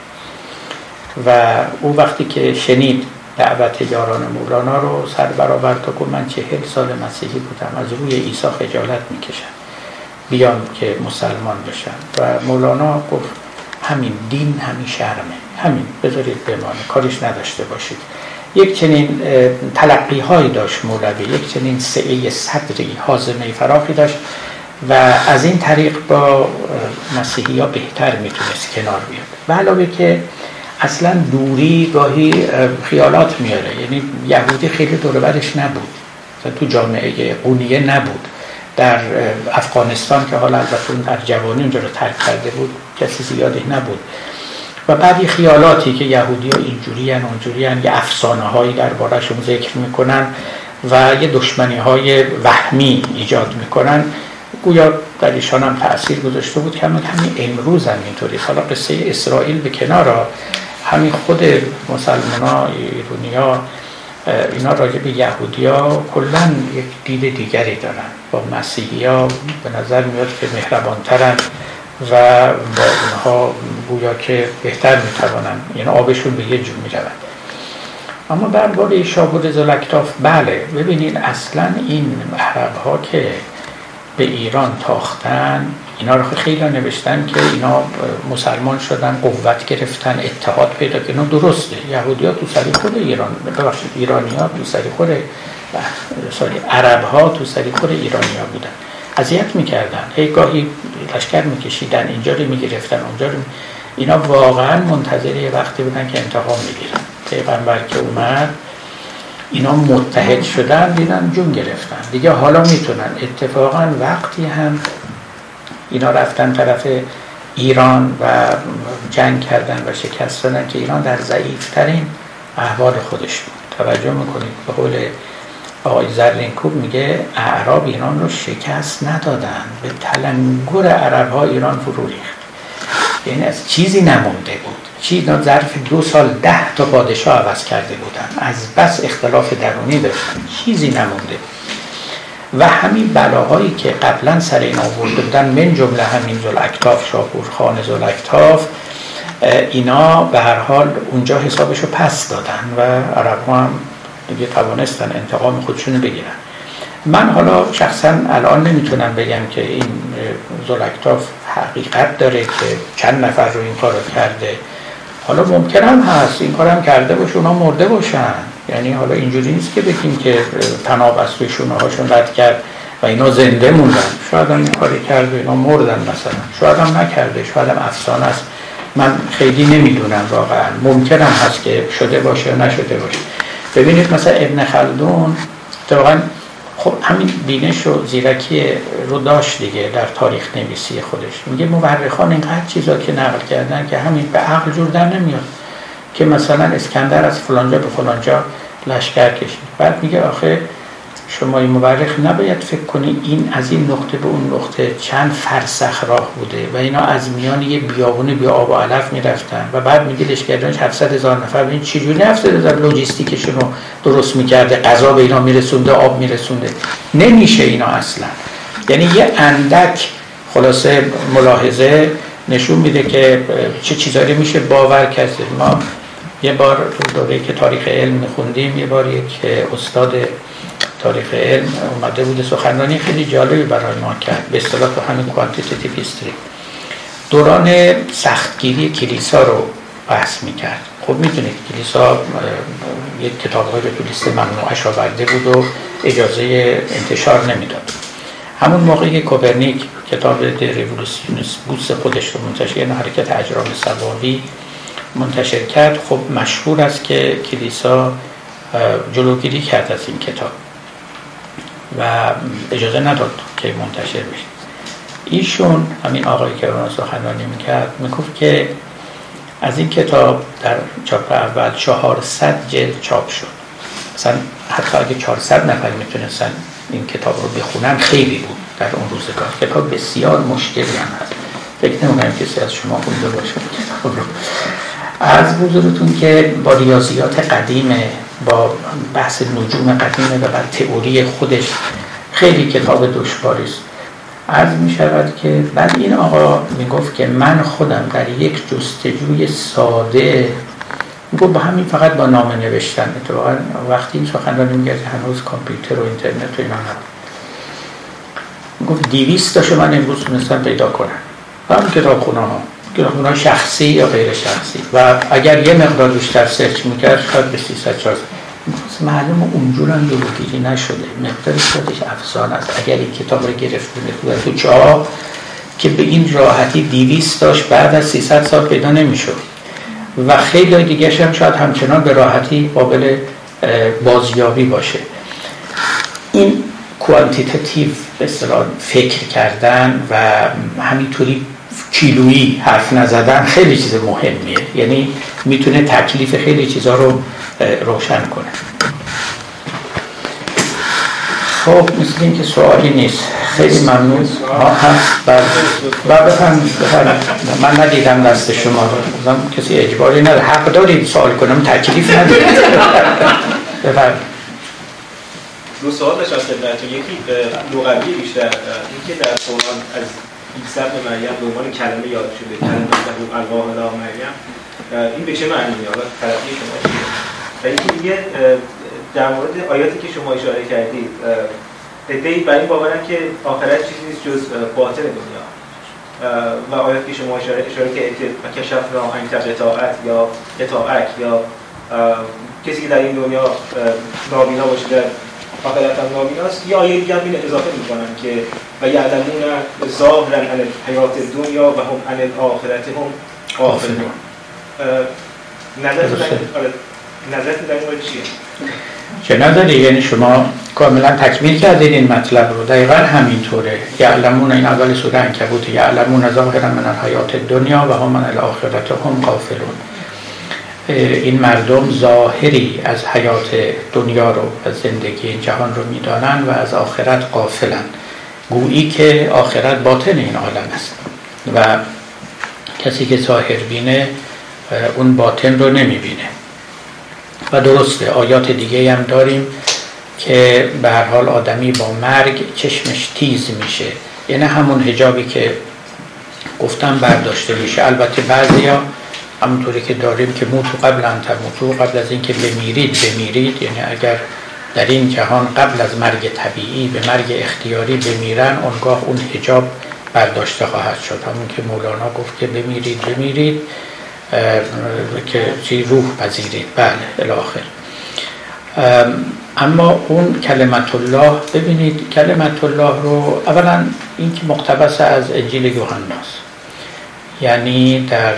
و او وقتی که شنید دعوت یاران مولانا رو سر برآورد و گفت من چهل سال مسیحی بودم از روی عیسی خجالت می‌کشم. بیام که مسلمان بشم. و مولانا گفت همین دین همین شرمه. همین بذارید بمانه کارش نداشته باشید. یک چنین تلقی هایی داشت مولوی یک چنین سعه صدری حازمه فراخی داشت و از این طریق با مسیحی ها بهتر می‌تونست کنار بیاد. و علاوه که اصلا دوری گاهی خیالات میاره. یعنی یهودی خیلی دوربرش نبود. تو جامعه قونیه نبود. در افغانستان که حالا البته در جوانی اونجا رو ترک کرده بود کسی زیادی نبود. و بعد خیالاتی که یهودی ها اینجوری هن اونجوری هن یه افسانه هایی بارشون ذکر می‌کنن و یه دشمنی های وهمی ایجاد می‌کنن. گویا در ایشان هم تأثیر گذاشته بود که همین امروز هم اینطوری حالا قصه اسرائیل به کنار همین خود مسلمان ها ایرونی ها اینا راجع به یهودی ها کلا یک دید دیگری دارن. با مسیحی ها به نظر میاد که مهربانترن و با اونها گویا که بهتر می‌توانن. یعنی آبشون به یه جور می‌روند اما درباره شابود زلکتاف بله. ببینید اصلا این عرب ها که به ایران تاختن. اینا رو خیلی نوشتن که اینا مسلمان شدن قوت گرفتن اتحاد پیدا کردن. درسته. یهودی ها تو سری خود ایران ببخشید ایرانی ها تو سری خود ساری عرب ها تو سری خود ایرانی ها بودن. اذیت می‌کردن. هی گاهی لشکر میکشیدن اینجا رو می‌گرفتن اونجا رو اینا واقعا منتظر یه وقتی بودن که انتقام می‌گیرن پیغمبر که اومد اینا متحد شدن دیدن جون گرفتن. دیگه حالا می‌تونن. اتفاقا وقتی هم اینا رفتن طرف ایران و جنگ کردن و شکست دادن که ایران در ضعیفترین احوال خودش بود. توجه می‌کنید. به قول آقای زرلینکوب میگه اعراب ایران رو شکست ندادن. به تلنگر عرب ها ایران فرو ریخت. یعنی از چیزی نمونده بود. چی ظرف دو سال ده تا پادشاه عوض کرده بودن. از بس اختلاف درونی داشتن. چیزی نمونده. و همین بلاهایی که قبلا سر این آورده بودن من جمله همین زلکتاف شاپور خان زلکتاف اینا به هر حال اونجا حسابشو پس دادن و عرب هم دیگه توانستن انتقام خودشونو بگیرن. من حالا شخصا الان نمی‌تونم بگم که این زلکتاف حقیقت داره که چند نفر رو این کار کرده. حالا ممکن هم هست این کارم کرده باشه اونا مرده باشن. یعنی حالا اینجوری نیست که بگیم که تناب از شونه هاشون رد کرد و اینا زنده موندن. شاید هم این کاری کرده اینا مردن مثلا. شاید هم نکرده شاید هم افسانه است. من خیلی نمی‌دونم واقعا. ممکن هم هست که شده باشه نشده باشه. ببینید مثلا ابن خلدون واقعا خب همین بینش و زیرکی رو داشت دیگه در تاریخ نویسی خودش. میگه مورخان اینقدر چیزا که نقل کردن که همین به عقل جور در نمیاد که مثلا اسکندر از فلانجا به فلانجا لشکر کشید. بعد میگه آخه شما این مورخ نباید فکر کنی این از این نقطه به اون نقطه چند فرسخ راه بوده و اینا از میان یه بیابون بی آب و علف می‌رفتن و بعد میگه لشکریانش 700 هزار نفر. ببین چجوری 700 هزار لوجستیکشون رو درست می‌کرده؟ غذا به اینا میرسونده آب میرسونده. نمیشه اینا اصلا. یعنی یه اندک خلاصه ملاحظه نشون میده که چه چیزایی میشه باور کرد. ما یه بار دوره که تاریخ علم میخوندیم یه بار یک استاد تاریخ علم اومده بوده. سخنرانی خیلی جالبی برای ما کرد. به اصطلاح تو همین quantitative history دوران سختگیری کلیسا رو بحث می‌کرد. خب می‌دونید کلیسا یک کتاب های تو لیست ممنوعش بود و اجازه انتشار نمی‌داد. همون موقعی که کوپرنیک کتاب دی بوس خودش رو منتشر یعنی حرکت اجرام سواوی منتشر کرد خب مشهور است که کلیسا جلوگیری کرد از این کتاب. و اجازه نداد که منتشر بشه. ایشون همین آقایی که اون سخنرانی می‌کرد می‌گفت که از این کتاب در چاپ اول 400 جلد چاپ شد. مثلا حتی اگه 400 نفر می‌تونستن این کتاب رو بخونن خیلی بود در اون روزگار. کتاب بسیار مشکلی هم هست. فکر نمونم کسی از شما خونده باشه. از بزرگتون که با ریاضیات قدیمه با بحث نجوم قدیمه و بعد تئوری خودش خیلی کتاب دشواری است. عرض می شود که بعد این آقا می گفت که من خودم در یک جستجوی ساده گفت با همین فقط با نامه نوشتن. اتفاقا وقتی این سخنرانی میگه هنوز کامپیوتر و اینترنت و اینا نبود. گفت دیویست تاشو من امروز تونستم پیدا کنم. و هم کتاب خونه ها کتاب شخصی یا غیر شخصی. و اگر یه مقدار بیشتر سرچ می‌کرد شاید به 300 400 معلوم اونجور هم جلوگیری نشده. مقدار خودش افسان است. اگر این کتاب رو گرفتونه تو تو چاه که به این راحتی دیویست داشت بعد از 300 سال پیدا نمی‌شد. و خیلی دیگه هم شاید همچنان به راحتی قابل بازیابی باشه. این کوانتیتیو به فکر کردن و همینطوری کیلویی حرف نزدن خیلی چیز مهمیه. یعنی می‌تونه تکلیف خیلی چیزها رو روشن کنه. خب مثل این که سوالی نیست. خیلی ممنون. بله. بفهم من ندیدم دست شما رو. کسی اجباری نداره. حق دارید سوال کنم تکلیف ندارید. بفرمایید. دو سوال داشتم خدمتتون یکی لغوی بیشتر. اینکه در قرآن از عیسی به مریم به عنوان کلمه یاد شده کلمه له القاه الی مریم. این به چه معنی میاد؟ تلقی شما و اینکه دیگه در مورد آیاتی که شما اشاره کردید ادعی بر این باورن که آخرت چیزی نیست جز باطن دنیا. و آیات که شما اشاره اشاره که کشف را اطاعت یا اطاعت یا کسی که در این دنیا نابینا باشه در آخرت هم نابیناست یا آیه دیگه هم اضافه می‌کنن که و یعلمون ظاهرا عن حیات دنیا و هم عن الاخرت هم غافلون. نظرت در این چیه؟ چه نداری یعنی شما کاملا تکمیل کردید این مطلب رو. دقیقا همینطوره. یعلمون این اول سوره انکبوت. یعلمون ظاهرا من الحیات دنیا و هم من الاخرت هم غافلون. این مردم ظاهری از حیات دنیا رو از زندگی جهان رو می‌دانن و از آخرت قافلن گویی که آخرت باطن این عالم است. و کسی که ظاهر بینه اون باطن رو نمی‌بینه. و درسته آیات دیگه هم داریم که به هر حال آدمی با مرگ چشمش تیز میشه. یعنی همون هجابی که گفتم برداشته میشه. البته بعضیا همونطوری که داریم که موتو قبل انتر موتو قبل از اینکه بمیرید بمیرید. یعنی اگر در این جهان قبل از مرگ طبیعی به مرگ اختیاری بمیرن اونگاه اون هجاب برداشته خواهد شد. همون که مولانا گفت که بمیرید بمیرید که چی؟ روح پذیرید. بله الاخر. اما اون کلمت الله ببینید کلمت الله رو اولا این که مقتبس از انجیل یوحناست یعنی در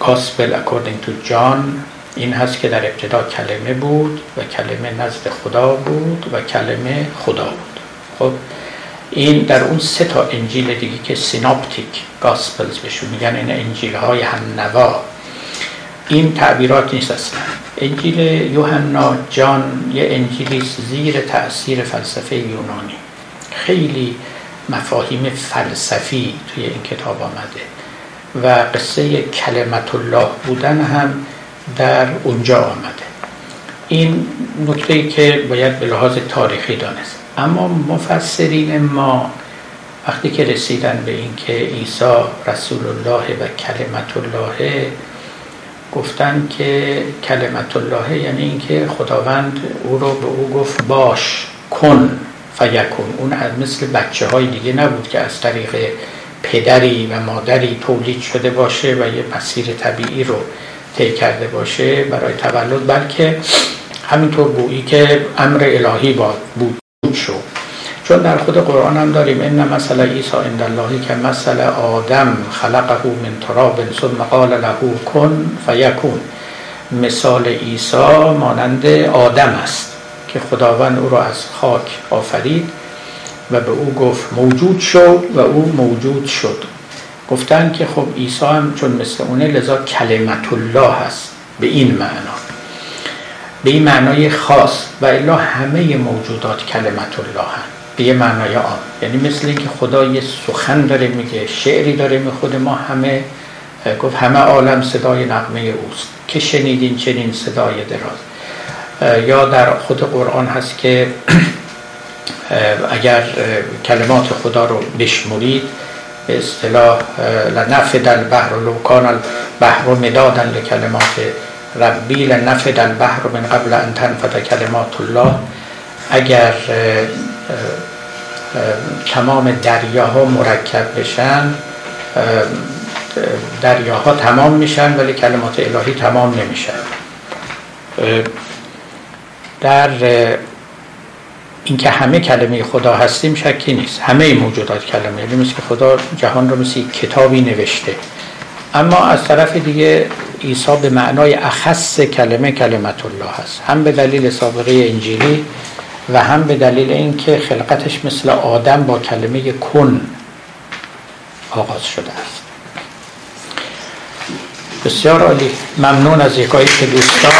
Gospel According to John این هست که در ابتدا کلمه بود و کلمه نزد خدا بود و کلمه خدا بود. خب این در اون سه تا انجیل دیگه که Synoptic Gospels بهشون میگن این انجیل های هم‌نوا این تعبیرات نیست اصلا. انجیل یوحنا John یه انجیلی زیر تاثیر فلسفه یونانی. خیلی مفاهیم فلسفی توی این کتاب آمده. و قصه کلمت الله بودن هم در اونجا آمده. این نکته که باید به لحاظ تاریخی دانست. اما مفسرین ما وقتی که رسیدن به اینکه عیسی رسول الله و کلمت الله گفتن که کلمت الله یعنی اینکه خداوند او رو به او گفت باش کن فیکون اون مثل بچه های دیگه نبود که از طریق پدری و مادری تولید شده باشه و یه مسیر طبیعی رو طی کرده باشه برای تولد بلکه همینطور گویی که امر الهی با بود شو چون در خود قرآن هم داریم این مثل عیسی عند الله که مثل آدم خلقه من تراب ثم قال له کن فیکون. مثال عیسی مانند آدم است که خداوند او را از خاک آفرید. و به او گفت موجود شد و او موجود شد. گفتن که خب عیسی هم چون مثل اونه لذا کلمت الله هست به این معنا. به این معنای خاص و الا همه موجودات کلمت الله هم به یه معنای آن یعنی مثل اینکه خدا یه سخن داره میگه شعری داره می خود ما همه گفت همه عالم صدای نغمه اوست. که شنیدین چنین صدای دراز. یا در خود قرآن هست که اگر کلمات خدا رو بشمرید به اصطلاح لنفد البحر لو کان البحر مدادا لکلمات ربی لنفد البحر من قبل ان تنفد کلمات الله. اگر تمام دریاها مرکب بشن دریاها تمام میشن ولی کلمات الهی تمام نمیشن. در اینکه همه کلمه خدا هستیم شکی نیست. همه موجودات کلمه. یعنی مثل خدا جهان رو مثل کتابی نوشته. اما از طرف دیگه عیسی به معنای اخص کلمه کلمت الله هست. هم به دلیل سابقه انجیلی و هم به دلیل اینکه خلقتش مثل آدم با کلمه کن آغاز شده است. بسیار عالی. ممنون از یکایی که دوستان